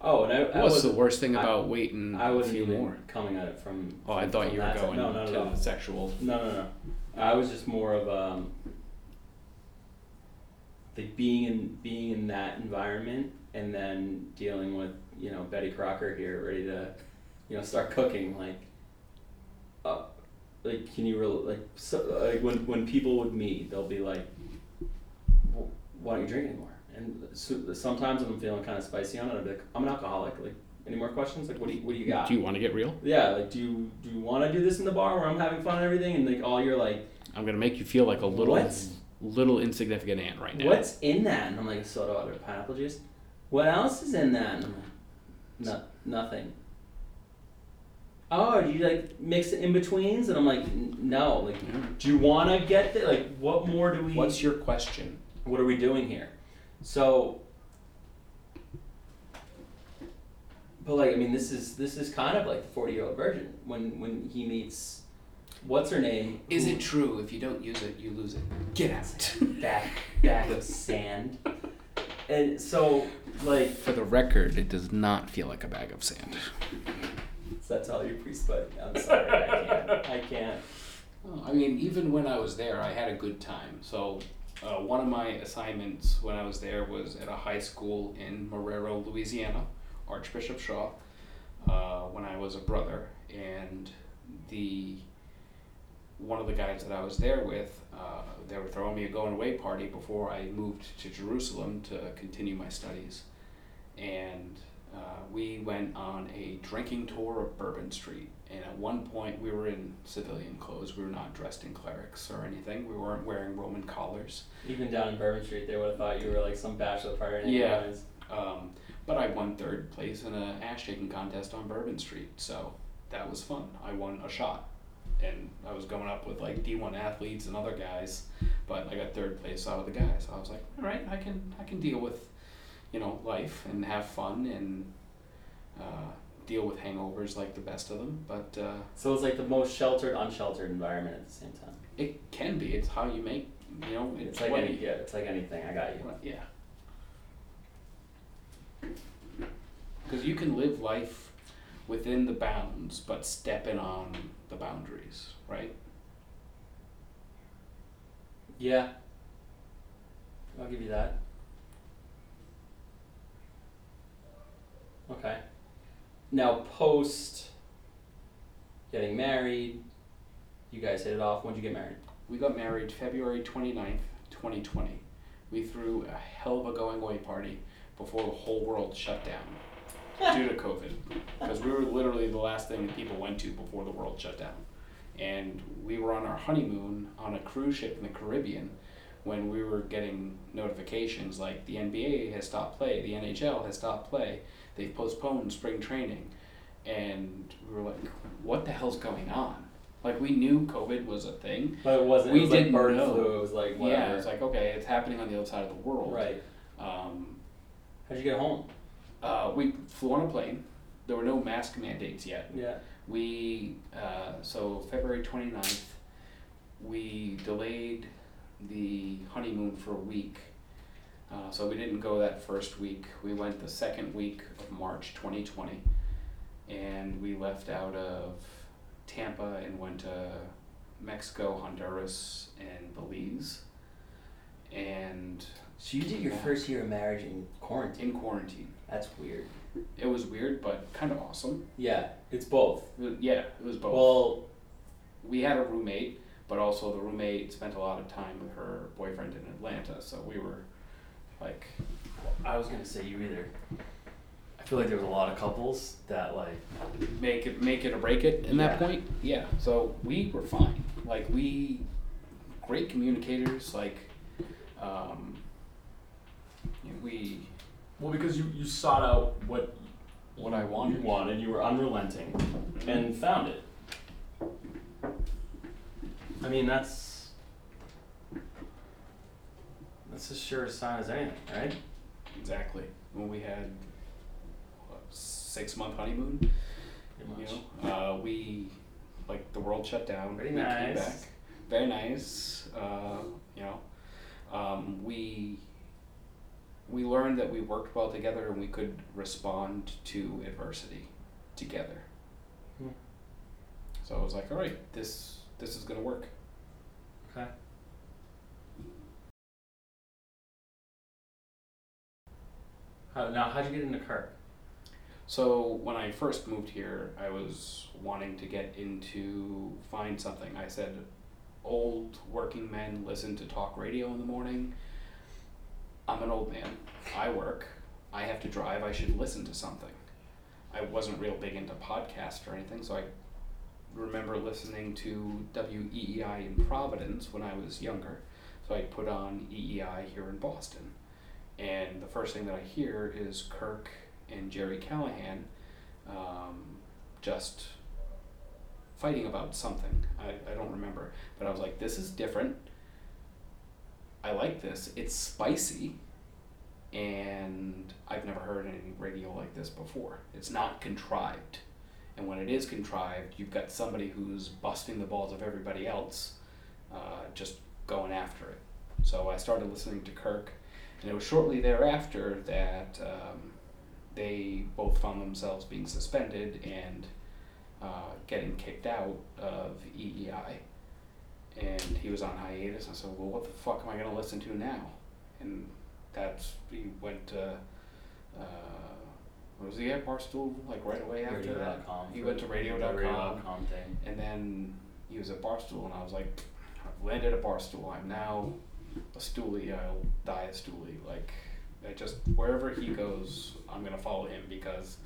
Oh, and I, I what's the worst thing I- about waiting I a few even more? coming at it from. Oh, I thought you were going No, no, to no, no, sexual. no, no, no. I was just more of um, like being in being in that environment and then dealing with you know Betty Crocker here, ready to, you know, start cooking like. Uh, like, can you really like so like when when people would meet, they'll be like, "Well, "Why don't you drink anymore?" And so, sometimes when I'm feeling kind of spicy on it, I'm like, "I'm an alcoholic." Like, any more questions? Like, what do you what do you got? Do you want to get real? Yeah, like do you do you want to do this in the bar where I'm having fun and everything, and like all you're like, I'm to make you feel like a little What's- little insignificant ant right now. what's in that? And I'm like soda water, pineapple juice. What else is in that? And I'm like, no, nothing. Oh, do you like mix it in betweens? And I'm like, no. Like, do you want to get there? Like, what more do we? What's your question? what are we doing here? So, but like, I mean, this is this is kind of like the forty year old virgin when when he meets, what's her name? Is Who- it true if you don't use it, you lose it? Get out. bag bag of sand? And so, like, For the record, it does not feel like a bag of sand. That's all your priest, but I'm sorry, I can't. I can't. Well, I mean, even when I was there, I had a good time. So, uh, one of my assignments when I was there was at a high school in Marrero, Louisiana, Archbishop Shaw, uh, when I was a brother. And the one of the guys that I was there with, uh, they were throwing me a going away party before I moved to Jerusalem to continue my studies. And uh, we went on a drinking tour of Bourbon Street. And at one point, we were in civilian clothes. We were not dressed in clerics or anything. We weren't wearing Roman collars. Even down in Bourbon Street, they would have thought you were like some bachelor party. Yeah. Um, but I won third place in an ass shaking contest on Bourbon Street, so that was fun. I won a shot, and I was going up with like D one athletes and other guys, but I got third place out with the guys. So I was like, all right, I can I can deal with, you know, life and have fun and uh, deal with hangovers like the best of them. But uh, So it's like the most sheltered, unsheltered environment at the same time. it can be. It's how you make. You know, it's, It's like any, yeah, it's like anything. I got you. Yeah. Because you can live life within the bounds, but stepping on the boundaries, right? Yeah. I'll give you that. Okay. Now, post getting married, you guys hit it off. When'd you get married? We got married February 29th, 2020. We threw a hell of a going away party before the whole world shut down due to COVID. Because we were literally the last thing that people went to before the world shut down. And we were on our honeymoon on a cruise ship in the Caribbean when we were getting notifications like the NBA has stopped play, the NHL has stopped play, they've postponed spring training. And we were like, what the hell's going on? Like, we knew COVID was a thing, But it wasn't. We it was didn't bird know. flu. It was like whatever. yeah, it's like okay, it's happening on the other side of the world. right. Um, How'd you get home? uh, we flew on a plane. There were no mask mandates yet. Yeah. We uh, so February 29th, we delayed the honeymoon for a week. Uh, so we didn't go that first week. We went the second week of March 2020, and we left out of Tampa and went to Mexico, Honduras, and Belize. And So you did your Yeah. first year of marriage in quarantine. in quarantine. That's weird. It was weird, but kind of awesome. Yeah, it's both. Yeah, it was both. Well, we had a roommate, but also the roommate spent a lot of time with her boyfriend in Atlanta, so we were like, I was gonna say you either. I feel like there was a lot of couples that like make it make it or break it in that Yeah. point. Yeah. So we were fine. Like we great communicators, like um we well because you you sought out what What I wanted. You wanted. You were unrelenting, and found it. I mean that's that's as sure a sign as anything, right? exactly when we had six month honeymoon, you know, uh, we like the world shut down. Very we came nice. back. Very nice. Uh, you know, um, we we learned that we worked well together and we could respond to adversity together. Hmm. So I was like, all right, this this is gonna work. Okay. How, now, how'd you get into Kirk? So when I first moved here, I was wanting to get into find something. I said, old working men listen to talk radio in the morning. I'm an old man. I work. I have to drive. I should listen to something. I wasn't real big into podcasts or anything, so I remember listening to WEEI in Providence when I was younger. So I put on EEI here in Boston. And the first thing that I hear is Kirk and Jerry Callahan um, just fighting about something. I, I don't remember. But I was like, this is different. I like this. It's spicy. And I've never heard any radio like this before. It's not contrived. And when it is contrived, you've got somebody who's busting the balls of everybody else, uh, just going after it. So I started listening to Kirk, and it was shortly thereafter that um, they both found themselves being suspended and uh, getting kicked out of EEI. And he was on hiatus. I said, "Well, what the fuck am I going to listen to now?" And that's he went to. Uh, what was he at Barstool like right away after that? Radio.com He went to radio.com. radio.com thing. And then he was at Barstool, and I was like, I've landed at Barstool. I'm now a stoolie. I'll die a stoolie. Like, I just wherever he goes, I'm gonna follow him because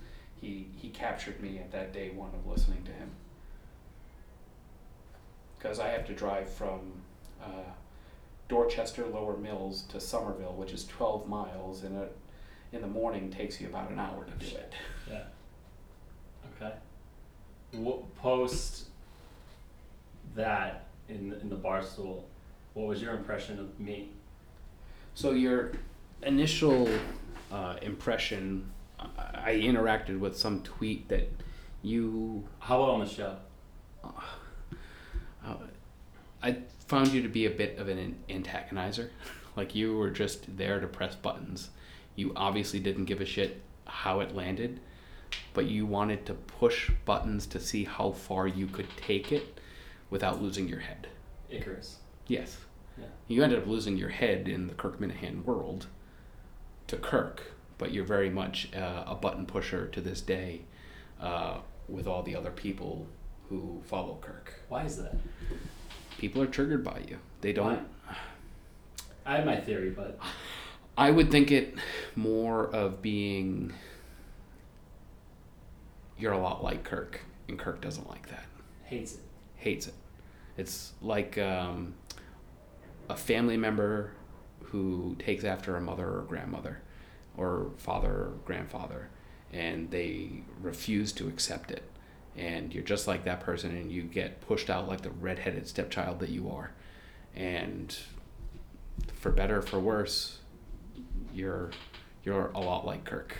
he he captured me at that day one of listening to him. Because I have to drive from uh, Dorchester Lower Mills to Somerville, which is 12 miles, and it in the morning takes you about an hour to do it. Yeah. Okay. What post that in in the barstool? What was your impression of me? So your initial uh, impression, I I interacted with some tweet that you, How about on the show? uh, I found you to be a bit of an antagonizer. Like you were just there to press buttons. You obviously didn't give a shit how it landed, but you wanted to push buttons to see how far you could take it without losing your head. Icarus. Yes. Yeah. You ended up losing your head in the Kirk Minihane world to Kirk, but you're very much uh, a button pusher to this day uh, with all the other people who follow Kirk. Why is that? People are triggered by you. They don't. I have my theory, but I would think it more of being you're a lot like Kirk, and Kirk doesn't like that. hates it. hates it. It's like um, a family member who takes after a mother or grandmother or father or grandfather and they refuse to accept it. And you're just like that person and you get pushed out like the redheaded stepchild that you are. And for better or for worse, you're you're a lot like Kirk.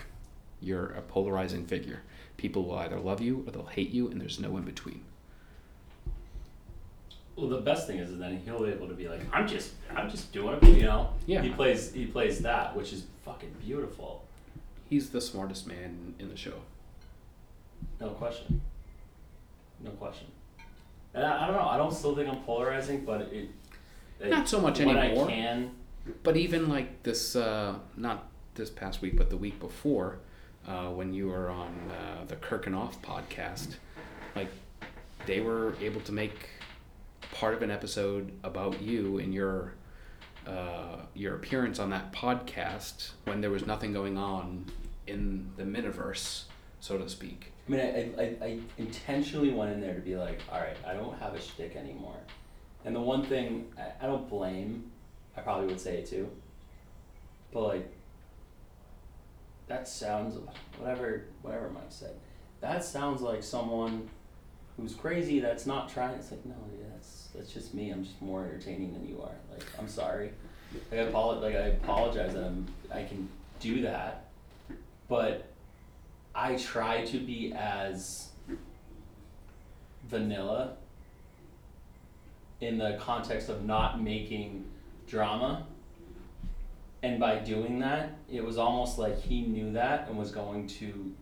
You're a polarizing figure. People will either love you or they'll hate you and there's no in between. Well, the best thing is, is then he'll be able to be like, I'm just, I'm just doing it, you know. Yeah. He plays, he plays that, which is fucking beautiful. He's the smartest man in the show. No question. No question. And I, I don't know. I don't still think I'm polarizing, but it. it Not so much when anymore. I can. But even like this, uh, not this past week, but the week before, uh, when you were on uh, the Off podcast, like they were able to make part of an episode about you and your uh, your appearance on that podcast when there was nothing going on in the miniverse, so to speak. I mean, I, I, I intentionally went in there to be like, all right, I don't have a shtick anymore. And the one thing, I, I don't blame, I probably would say it too, but like, that sounds, whatever, whatever Mike said, that sounds like someone who's crazy that's not trying, it's like, no, that's, that's just me, I'm just more entertaining than you are, like, I'm sorry. Like, I apologize, like, I apologize that I'm, I can do that, but I try to be as vanilla in the context of not making drama. And by doing that, it was almost like he knew that and was going to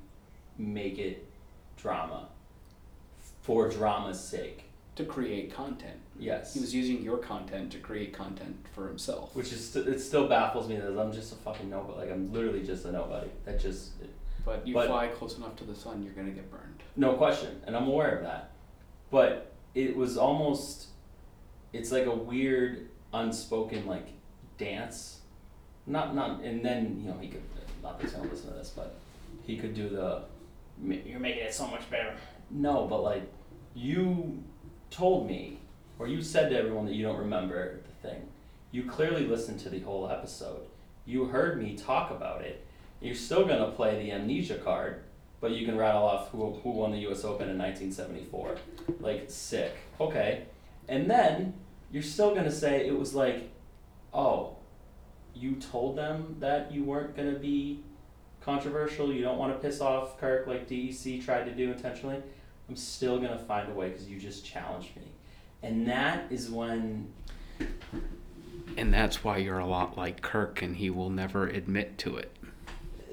make it drama for drama's sake. To create content. Yes. He was using your content to create content for himself. Which is st- it still baffles me that I'm just a fucking nobody. Like I'm literally just a nobody. That just It, But you But- fly close enough to the sun, you're gonna get burned. No question, and I'm aware of that. But it was almost it's like a weird unspoken like dance. Not not and then, you know, he could not that he's gonna listen to this, but he could do the you're making it so much better. No, but like you told me or you said to everyone that you don't remember the thing. You clearly listened to the whole episode. You heard me talk about it. You're still gonna play the amnesia card, but you can rattle off who, who won the U.S. Open in 1974. Like sick. Okay, and then you're still gonna say it was like, oh, you told them that you weren't gonna be controversial. You don't want to piss off Kirk like DEC tried to do intentionally. I'm still gonna find a way because you just challenged me, and that is when And that's why you're a lot like Kirk, and he will never admit to it.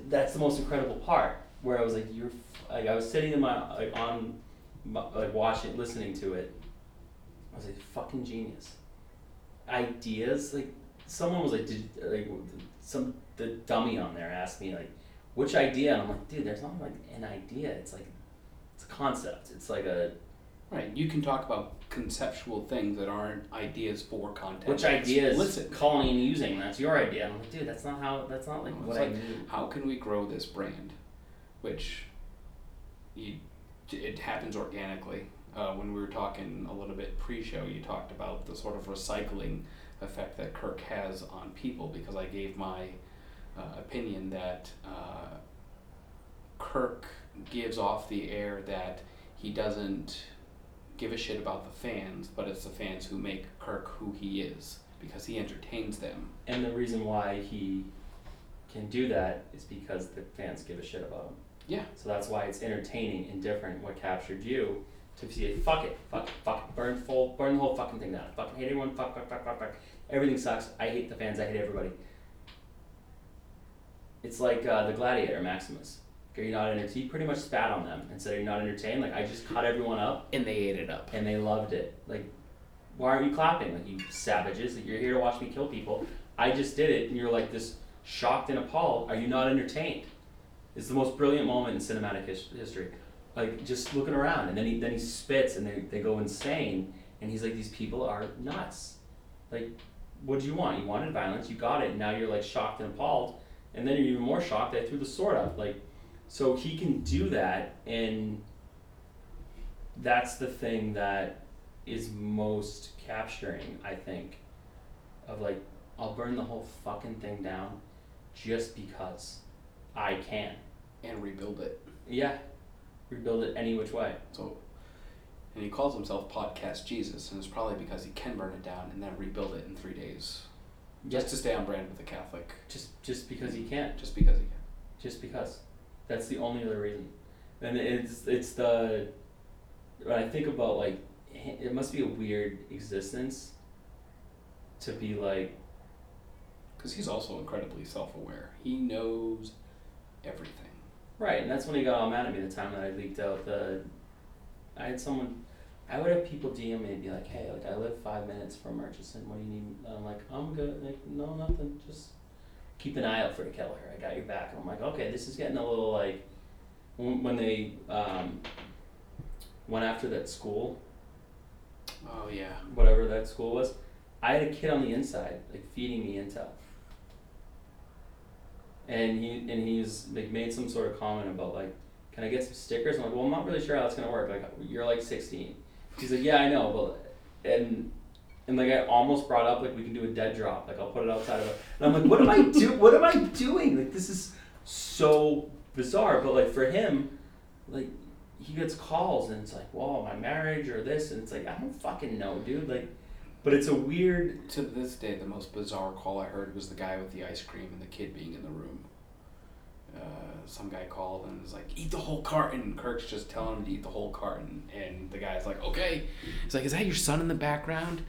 that's the most incredible part where I was like, you're f- like I was sitting in my like on my, like watching listening to it. I was like, fucking genius. Ideas like someone was like, did like some the dummy on there asked me like, which idea? And I'm like, dude, there's not like an idea. It's like concept. It's like a Right. You can talk about conceptual things that aren't ideas for content. Which ideas? is Listen. calling and using? That's your idea. I'm like, dude, that's not how. That's not like what like- I mean. How can we grow this brand? Which you, it happens organically. Uh, when we were talking a little bit pre-show, you talked about the sort of recycling effect that Kirk has on people because I gave my uh, opinion that uh, Kirk gives off the air that he doesn't give a shit about the fans, but it's the fans who make Kirk who he is because he entertains them. And the reason why he can do that is because the fans give a shit about him. Yeah. So that's why it's entertaining and different. What captured you to see it? Fuck it, fuck, fuck, it, burn full, burn the whole fucking thing down. Fucking hate everyone. Fuck, fuck, fuck, fuck, fuck. Everything sucks. I hate the fans. I hate everybody. It's like uh, the Gladiator, Maximus. Are you not entertained? He pretty much spat on them and said, "Are you not entertained?" Like I just cut everyone up And they ate it up. and they loved it. Like, why aren't you clapping? Like, you savages, like, you're here to watch me kill people. I just did it, and you're like this shocked and appalled. Are you not entertained? It's the most brilliant moment in cinematic his- history. Like, just looking around, and then he then he spits, and they, they go insane, and he's like, these people are nuts. Like, what do you want? You wanted violence, you got it, and now you're like shocked and appalled, and then you're even more shocked. They threw the sword up. Like, so he can do that, and that's the thing that is most capturing, I think, of like, I'll burn the whole fucking thing down just because I can. And rebuild it. Yeah. Rebuild it any which way. So, and he calls himself Podcast Jesus, and it's probably because he can burn it down and then rebuild it in three days, just to stay on brand with the Catholic, Just just because he can. just because he can. Just because. That's the only other reason. And it's it's the when I think about like it must be a weird existence to be like Because he's also incredibly self-aware. He knows everything. Right, and that's when he got all mad at me the time that I leaked out the. I had someone, I would have people DM me and be like, "Hey, like I live five minutes from Murchison. What do you need?" And I'm like, "I'm good. Like, no, nothing. Just keep an eye out for the killer. I got your back." And I'm like, "Okay, this is getting a little like." When when they um, went after that school, Oh yeah. whatever that school was, I had a kid on the inside like feeding me intel. And he and he's like made some sort of comment about like, can I get some stickers? I'm like, well, I'm not really sure how that's gonna work. Like, you're like 16. He's like, yeah, I know, but and and like I almost brought up like we can do a dead drop. Like I'll put it outside of it. And I'm like, what am I do? What am I doing? Like this is so bizarre. But like for him, like he gets calls and it's like, whoa, my marriage or this, and it's like I don't fucking know, dude. Like, but it's a weird. To this day, the most bizarre call I heard was the guy with the ice cream and the kid being in the room. Some guy called and was like, "Eat the whole carton." Kirk's just telling him to eat the whole carton, and the guy's like, "Okay." He's like, "Is that your son in the background?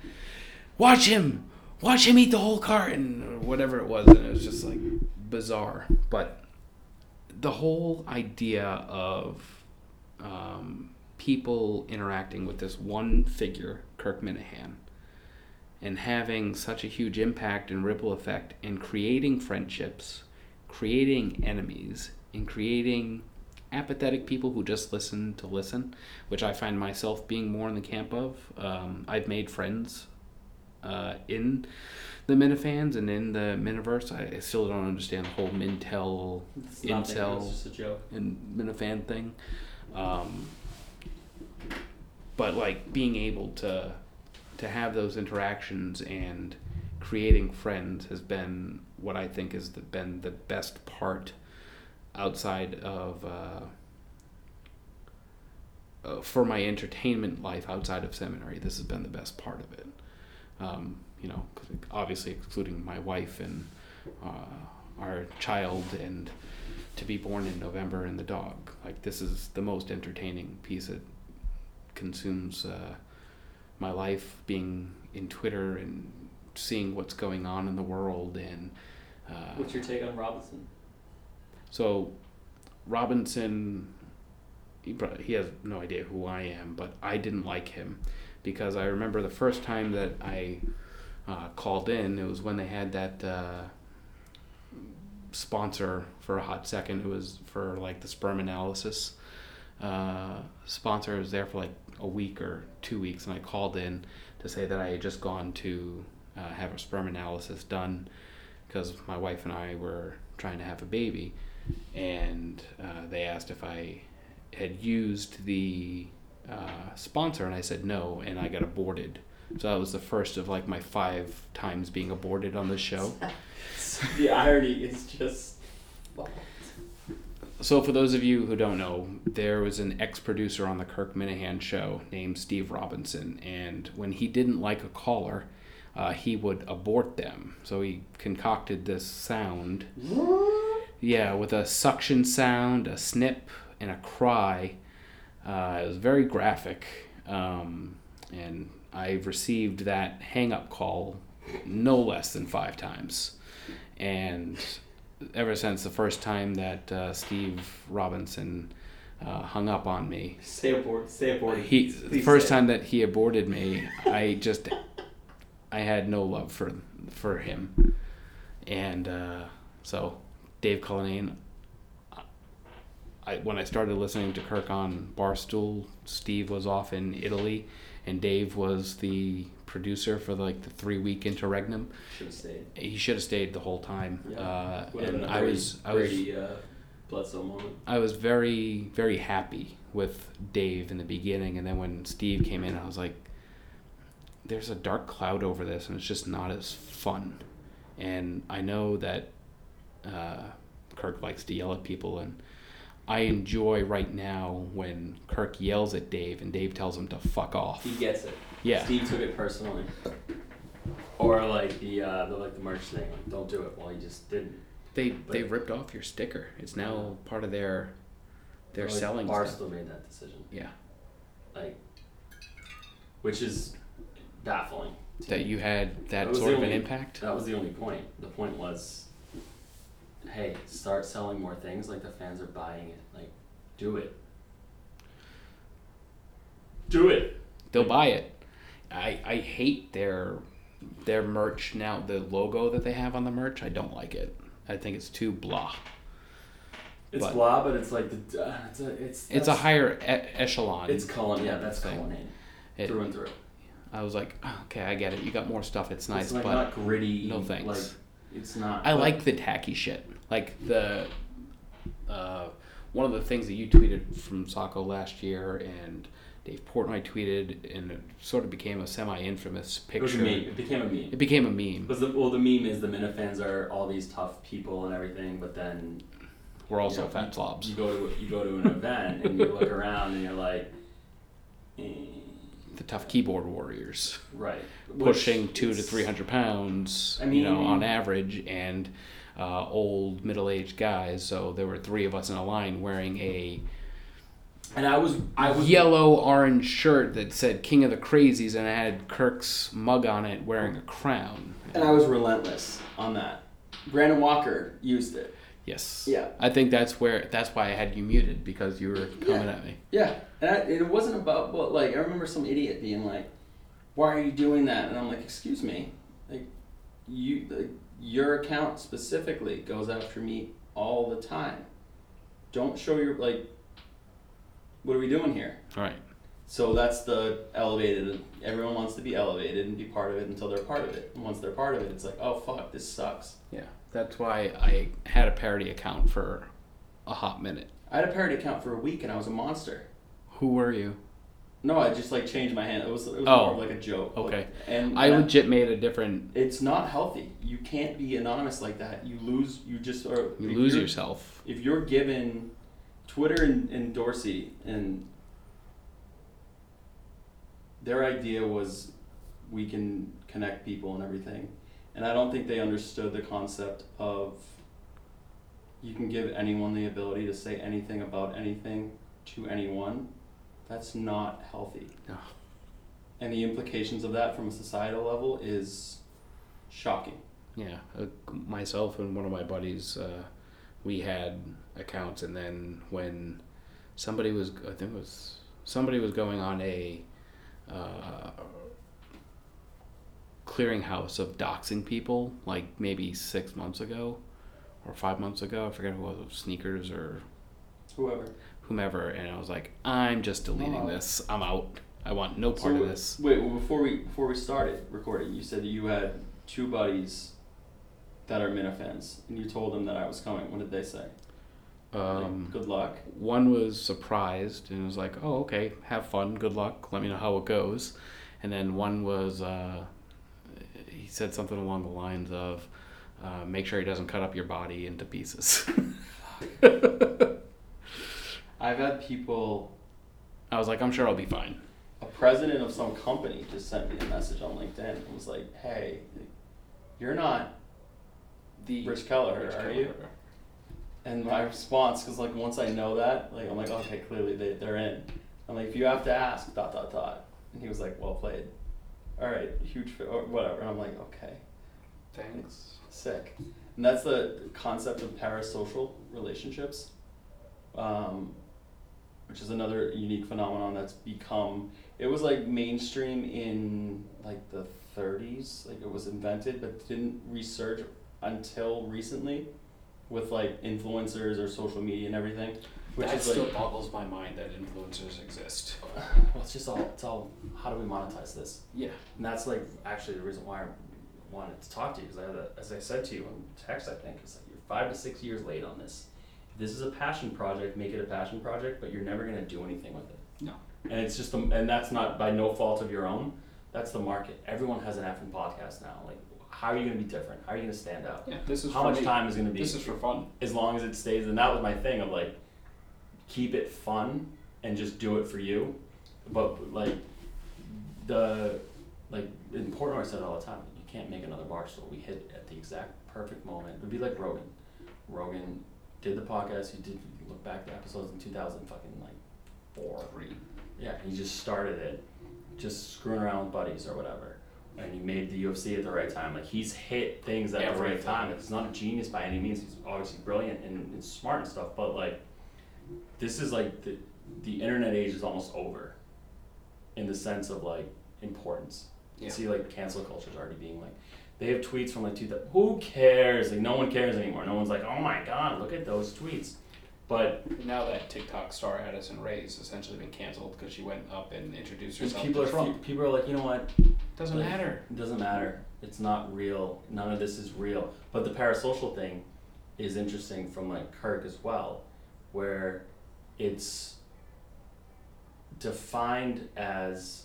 Watch him, watch him eat the whole carton, or whatever it was." And it was just like bizarre, but the whole idea of um, people interacting with this one figure, Kirk Minihane, and having such a huge impact and ripple effect in creating friendships, creating enemies, and creating apathetic people who just listen to listen, which I find myself being more in the camp of. Um, I've made friends uh, in the Minifans and in the Miniverse. I still don't understand the whole Mintel It's nothing. Incel. It's just a joke. and Minifan thing. Um, but like being able to to have those interactions and creating friends has been what I think has been the best part outside of uh, uh, for my entertainment life outside of seminary. This has been the best part of it. Um, you know, obviously excluding my wife and uh, our child and to be born in November and the dog. Like this is the most entertaining piece that consumes uh, my life. Being in Twitter and seeing what's going on in the world and. Uh, What's your take on Robinson? So, Robinson, he, pro- he has no idea who I am, but I didn't like him because I remember the first time that I uh, called in, it was when they had that uh, sponsor for a hot second. It was for like the sperm analysis. Uh, sponsor was there for like a week or two weeks, and I called in to say that I had just gone to uh, have a sperm analysis done because my wife and I were trying to have a baby, and uh, they asked if I had used the uh, sponsor, and I said no, and I got aborted. So that was the first of like my five times being aborted on this show. the irony is just. So, for those of you who don't know, there was an ex producer on the Kirk Minihane show named Steve Robinson, and when he didn't like a caller, uh, he would abort them. So, he concocted this sound. Yeah, with a suction sound, a snip, and a cry. Uh, it was very graphic. Um, and I've received that hang up call no less than five times. And ever since the first time that uh, Steve Robinson uh, hung up on me, Say abort. Say abort. he the first time that he aborted me, I just I had no love for for him, and uh, so Dave Cullinane. I when I started listening to Kirk on Barstool, Steve was off in Italy, and Dave was the producer for like the three week interregnum. Should have stayed. He should have stayed the whole time, Yeah. uh, and I was I was uh, Bledsoe moment. I was very, very happy with Dave in the beginning, and then when Steve came in, I was like, "There's a dark cloud over this, and it's just not as fun." And I know that uh, Kirk likes to yell at people, and I enjoy right now when Kirk yells at Dave, and Dave tells him to fuck off. He gets it. Yeah, Steve took it personally. Or like the uh, the like the merch thing, like don't do it. Well, he just didn't. they they ripped off your sticker. It's now part of their their Like, selling Barstool stuff. made that decision, Yeah, like, which is baffling. that me. you had that, That sort of an impact. That was the only point. The point was, hey, start selling more things. Like the fans are buying it. Like, do it. Do it. they'll buy it. I I hate their their merch now. The logo that they have on the merch, I don't like it. I think it's too blah. It's But- blah, but it's like the uh, it's a it's It's a higher e- echelon. It's Cullen. Yeah, that's thing. Cullen It- through and through. I was like, "Oh, okay, I get it. You got more stuff. It's nice, it's like but not gritty. no thanks. Like it's not. I like the tacky shit. Like the uh, one of the things that you tweeted from Saco last year, and Dave Portnoy tweeted, and it sort of became a semi-infamous It picture. meme. It became a meme. It became a meme. Was the, well, the meme is the Minifans are all these tough people and everything, but then We're also you know, fat slobs. You go to you go to an event and you look around and you're like, eh, the tough keyboard warriors. right, pushing Which two to three hundred pounds, I you know, on average, and uh, old middle-aged guys. So there were three of us in a line wearing a And I was I was yellow-orange shirt that said "King of the Crazies" and it had Kirk's mug on it, wearing a crown. and I was relentless on that. Brandon Walker used it. Yes. Yeah. I think that's where that's why I had you muted because you were coming at me. Yeah, and I, it wasn't about but like I remember some idiot being like, "Why are you doing that?" And I'm like, "Excuse me, like you like, your account specifically goes after me all the time. Don't show your like. What are we doing here?" All right. So that's the elevated. Everyone wants to be elevated and be part of it until they're part of it. And once they're part of it, it's like, oh fuck, this sucks. Yeah. That's why I had a parody account for a hot minute. I had a parody account for a week and I was a monster. Who were you? No, I just like changed my hand. It was it was Oh, more of like a joke. okay. and I and legit made a different. it's not healthy. You can't be anonymous like that. You lose. You just are. You if lose you're- yourself. If you're given Twitter and, and Dorsey and their idea was we can connect people and everything, and I don't think they understood the concept of you can give anyone the ability to say anything about anything to anyone. That's not healthy. No. And the implications of that from a societal level is shocking. Yeah, uh, myself and one of my buddies, uh, we had accounts, and then when somebody was, I think it was somebody was going on a uh, clearinghouse of doxing people, like maybe six months ago or five months ago. I forget who it was, sneakers or Whoever. whomever, and I was like, I'm just deleting Oh. this. I'm out. I want no part So, of this. Wait, well, before we before we started recording, you said that you had two buddies that are Minifans, and you told them that I was coming. What did they say? Like, Um, good luck. one was surprised and was like, "Oh, okay, have fun, good luck. Let me know how it goes." And then one was, uh, said something along the lines of, uh, "Make sure he doesn't cut up your body into pieces." I've had people. I was like, "I'm sure I'll be fine." A president of some company just sent me a message on LinkedIn and was like, "Hey, you're not The Rich Keller, Rich are you?" Keller. And my response, because like once I know that, like I'm like, okay, clearly they they're in. I'm like, if you have to ask, dot dot dot. And he was like, well played. All right, huge fa- or whatever. And I'm like, okay, Thanks. sick. And that's the concept of parasocial relationships, um, which is another unique phenomenon that's become. It was like mainstream in like the 30s, like it was invented, but didn't resurge until recently, with like influencers or social media and everything. Which that still like, boggles my mind that influencers exist. well, it's just all it's all how do we monetize this? Yeah. And that's like actually the reason why I wanted to talk to you because I had a, as I said to you in text, I think it's like you're five to six years late on this. If this is a passion project, make it a passion project, but you're never gonna do anything with it. No. And it's just the, and that's not by no fault of your own. That's the market. Everyone has an effing podcast now. Like, how are you gonna be different? How are you gonna stand out? Yeah. This is How much me. time is gonna be? This is for fun. as long as it stays and that was my thing of like keep it fun and just do it for you. But like the like in Portnoy said all the time you can't make another barstool we hit at the exact perfect moment. It would be like Rogan. Rogan did the podcast he did look back the episodes in 2000 fucking like four. Three. yeah he just started it just screwing around with buddies or whatever. And he made the UFC at the right time. Like he's hit things at the right time. He's not a genius by any means. He's obviously brilliant and, and smart and stuff but like this is like the the internet age is almost over in the sense of like importance you Yeah. see like cancel culture is already being like they have tweets from like 2000 who cares like no one cares anymore no one's like oh my god look at those tweets but Now that TikTok star Addison Rae has essentially been canceled because she went up and introduced herself people to are Trump. people are like, you know what? Doesn't like, matter. It doesn't matter. It's not real. None of this is real. But the parasocial thing is interesting from like Kirk as well, where it's defined as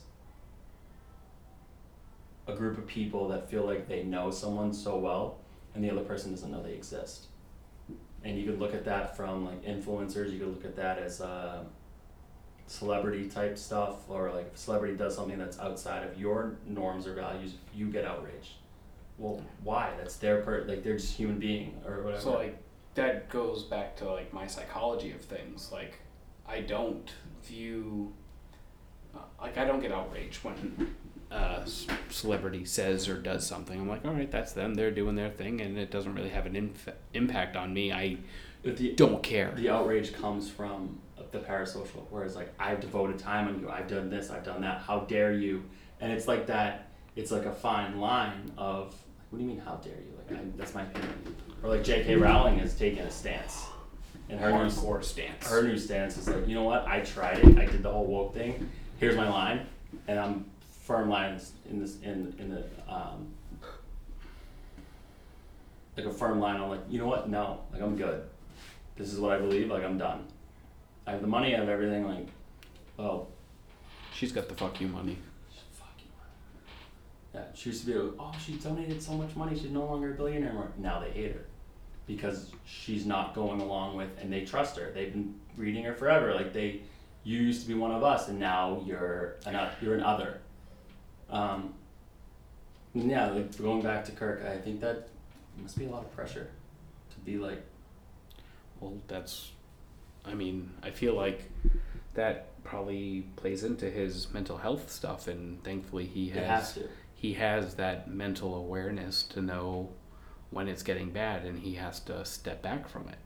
a group of people that feel like they know someone so well and the other person doesn't know they exist. And you could look at that from like influencers, you could look at that as uh, celebrity type stuff, or like if a celebrity does something that's outside of your norms or values, you get outraged. Well, why? That's their per like they're just human being or whatever. So like that goes back to like my psychology of things. Like I don't view uh, like I don't get outraged when a s- celebrity says or does something. I'm like, all right, that's them. They're doing their thing, and it doesn't really have an inf- impact on me. I the don't care. the outrage comes from the parasocial, whereas like I've devoted time on you, I've done this, I've done that. How dare you? And it's like that. It's like a fine line of what do you mean? How dare you? Like I, that's my opinion. Or like J.K. Rowling has taken a stance, and her new Hardcore stance. her new stance is like, you know what? I tried it. I did the whole woke thing. Here's my line, and I'm firm lines in this in in the um, like a firm line. I'm like, you know what? No, like I'm good. This is what I believe. Like I'm done. I have the money. I have everything. Like, oh, She's got the fuck you money. fuck you. Yeah, she used to be. like, Oh, she donated so much money. She's no longer a billionaire anymore. Now they hate her because she's not going along with, and they trust her. They've been reading her forever. Like they, you used to be one of us, and now you're an you're an other. Um, yeah, like going back to Kirk, I think that must be a lot of pressure to be like, Well, that's. I mean, I feel like that probably plays into his mental health stuff, and thankfully he has has to. he has that mental awareness to know when it's getting bad and he has to step back from it.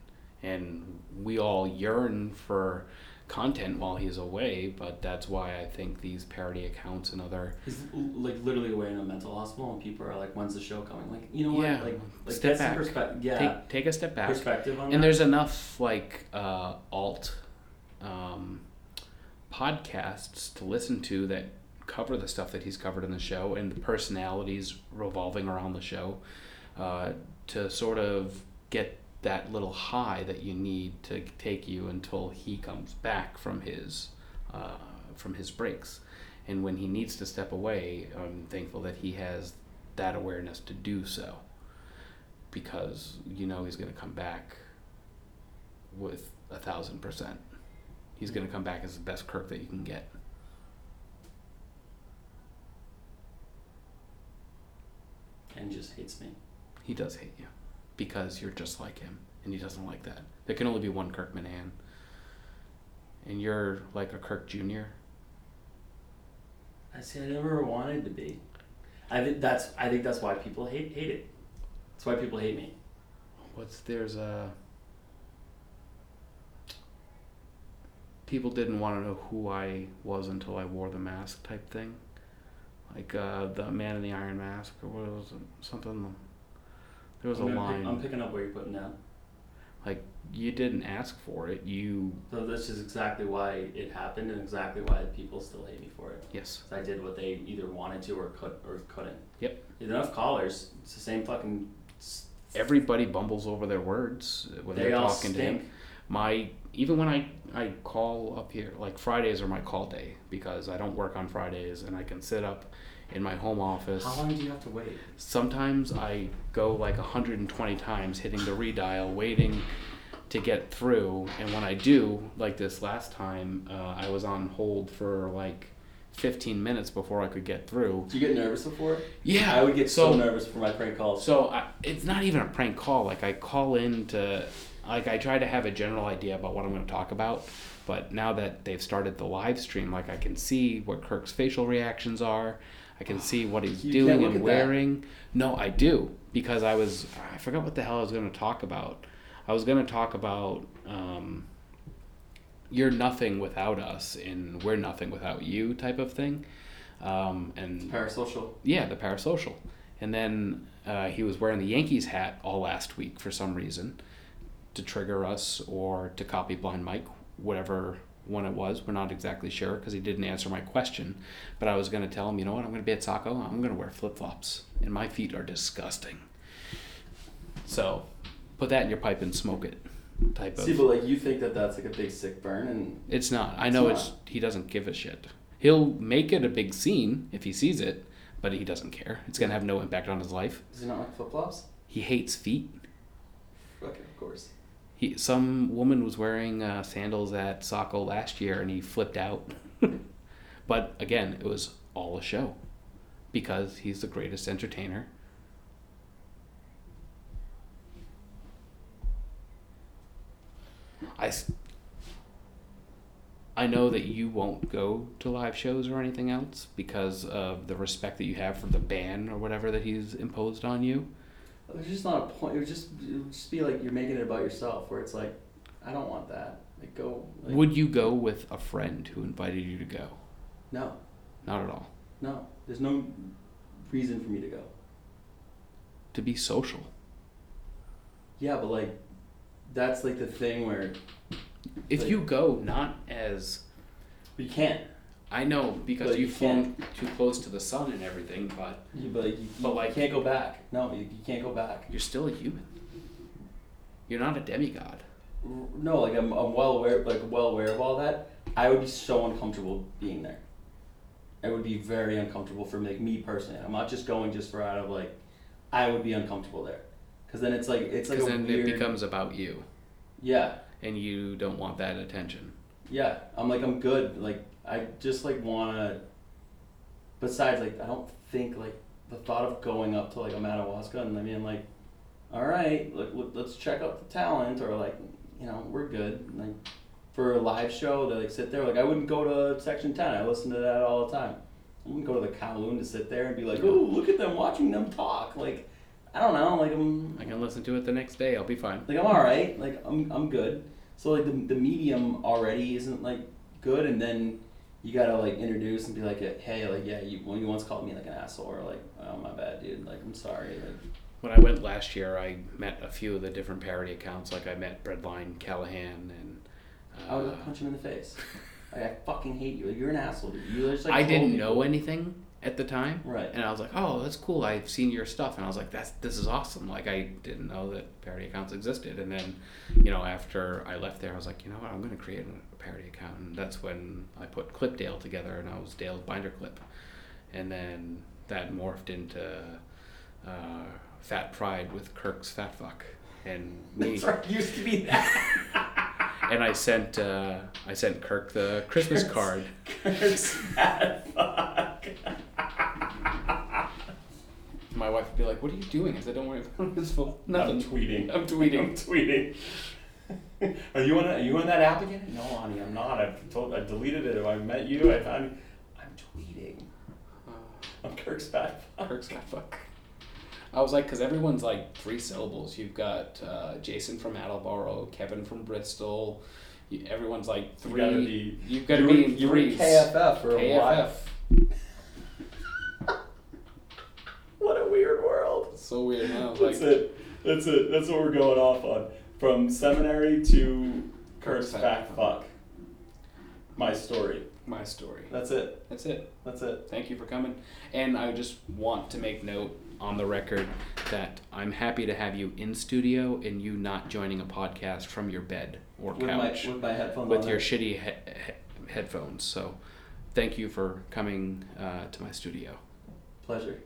And we all yearn for content while he's away, but that's why I think these parody accounts and other He's like literally away in a mental hospital, and people are like, "When's the show coming?" Like, you know what? Yeah, Like, like step back. perspective. Yeah, take take a step back. perspective on And that. there's enough like uh, alt um, podcasts to listen to that cover the stuff that he's covered in the show and the personalities revolving around the show uh, to sort of get that little high that you need to take you until he comes back from his uh, from his breaks. And when he needs to step away, I'm thankful that he has that awareness to do so because you know he's going to come back with a thousand percent. He's going to come back as the best Kirk that you can get. And just hates me. He does hate you because you're just like him, and he doesn't like that. There can only be one Kirk Minihane, and you're like a Kirk Jr. I see. I never wanted to be. I think that's. I think that's why people hate hate it. That's why people hate me. What's there's a people didn't want to know who I was until I wore the mask type thing, like uh, the man in the iron mask or what was it? something. There was a I'm, gonna line I'm picking up what you're putting down. like you didn't ask for it. You So this is exactly why it happened, and exactly why people still hate me for it. Yes. I did what they either wanted to or could or couldn't. Yep. There's enough callers. It's the same fucking. everybody bumbles over their words when They they're all talking to him. My even when I I call up here, like Fridays are my call day because I don't work on Fridays and I can sit up in my home office. How long do you have to wait? Sometimes I go like 120 times hitting the redial, waiting to get through. And when I do, like this last time, uh, I was on hold for like 15 minutes before I could get through. Do you get nervous before? Yeah, I would get so, so nervous for my prank calls. so I, it's not even a prank call. Like I call in to, like I try to have a general idea about what I'm going to talk about. But now that they've started the live stream, like I can see what Kirk's facial reactions are. I can see what he's You doing and at that. wearing. No, I do because I was I forgot what the hell I was going to talk about. I was going to talk about um, you're nothing without us and we're nothing without you type of thing. Um, and Parasocial. yeah, the parasocial. And then uh, he was wearing the Yankees hat all last week for some reason to trigger us or to copy Blind Mike, whatever one it was. We're not exactly sure because he didn't answer my question. But I was going to tell him, you know what, I'm going to be at Saco. I'm going to wear flip flops. And my feet are disgusting. So put that in your pipe and smoke it type of. See, but like you think that that's like a big sick burn, and It's not. I know not. it's he doesn't give a shit. He'll make it a big scene if he sees it, but he doesn't care. It's gonna have no impact on his life. does he not like flip flops? He hates feet. Okay, of course. He some woman was wearing uh, sandals at Saco last year, and he flipped out. but again, it was all a show, because he's the greatest entertainer. I, I know that you won't go to live shows or anything else because of the respect that you have for the ban or whatever that he's imposed on you. There's just not a point. It would just it would just be like you're making it about yourself, where it's like, I don't want that. Like go. Like, Would you go with a friend who invited you to go? no, Not at all. no. There's no reason for me to go. To be social. Yeah, but like, that's like the thing where If Like- you go not as you can't. I know because But you've you flown too close to the sun and everything, but You, but like, you, But you can't go back. No, you, you can't go back. you're still a human. You're not a demigod. No, like I'm, I'm well aware, like well aware of all that. I would be so uncomfortable being there. It would be very uncomfortable for like me personally. I'm not just going just for out of like, I would be uncomfortable there, because then it's like it's like a then weird. it becomes about you, yeah, and you don't want that attention. yeah. I'm like I'm good. Like I just like wanna. Besides, like I don't think like the thought of going up to like a Madawaska and I mean like, all right, look, let's check out the talent or like, you know, we're good. Like for a live show to like sit there, like I wouldn't go to Section Ten. I listen to that all the time. I wouldn't go to the Kowloon to sit there and be like, oh, look at them watching them talk. Like, I don't know. Like I'm, I can listen to it the next day. I'll be fine. like I'm all right. Like I'm I'm good. So like the the medium already isn't like good, and then you gotta like introduce and be like, hey, like yeah, you well you once called me like an asshole or like oh my bad, dude. Like I'm sorry. Like When I went last year, I met a few of the different parody accounts. Like I met Breadline Callahan and. I would Uh, punch him in the face. Like, I fucking hate you. Like, You're an asshole. dude. You just like I didn't me- know anything at the time. Right. And I was like, oh, that's cool. I've seen your stuff. And I was like, that's this is awesome. Like I didn't know that parody accounts existed. And then, you know, after I left there, I was like, you know what, I'm to create a parody account. And that's when I put Clipdale together, and I was Dale's Binder Clip. And then that morphed into uh, Fat Pride with Kirk's Fat Fuck. And me, That's. Used to be that. and I sent uh, I sent Kirk the Christmas Kirk's- card. Kirk's fat fuck. My wife would be like, "What are you doing?" I said, "Don't worry about his phone. I'm tweeting. I'm tweeting. I'm tweeting. are you on? Are you on that app again? No, honey, I'm not. I've told. I deleted it. If I met you, I found. I'm tweeting. Uh, I'm Kirk's fat fuck. Kirk's fat fuck. I was like, because everyone's like three syllables. You've got uh, Jason from Attleboro, Kevin from Bristol. You, everyone's like You three. gotta be. You've got to be in you threes. KFF for a KFF. while. What a weird world. So weird. I was like, That's it. That's it. That's what we're going off on. From seminary to curse Kirk's fat fat fuck. My story. my story. That's it. That's it. That's it. Thank you for coming. And I just want to make note on the record that I'm happy to have you in studio and you not joining a podcast from your bed or With my couch with my headphones with on. your there. shitty he- he- headphones. So thank you for coming uh, to my studio. pleasure.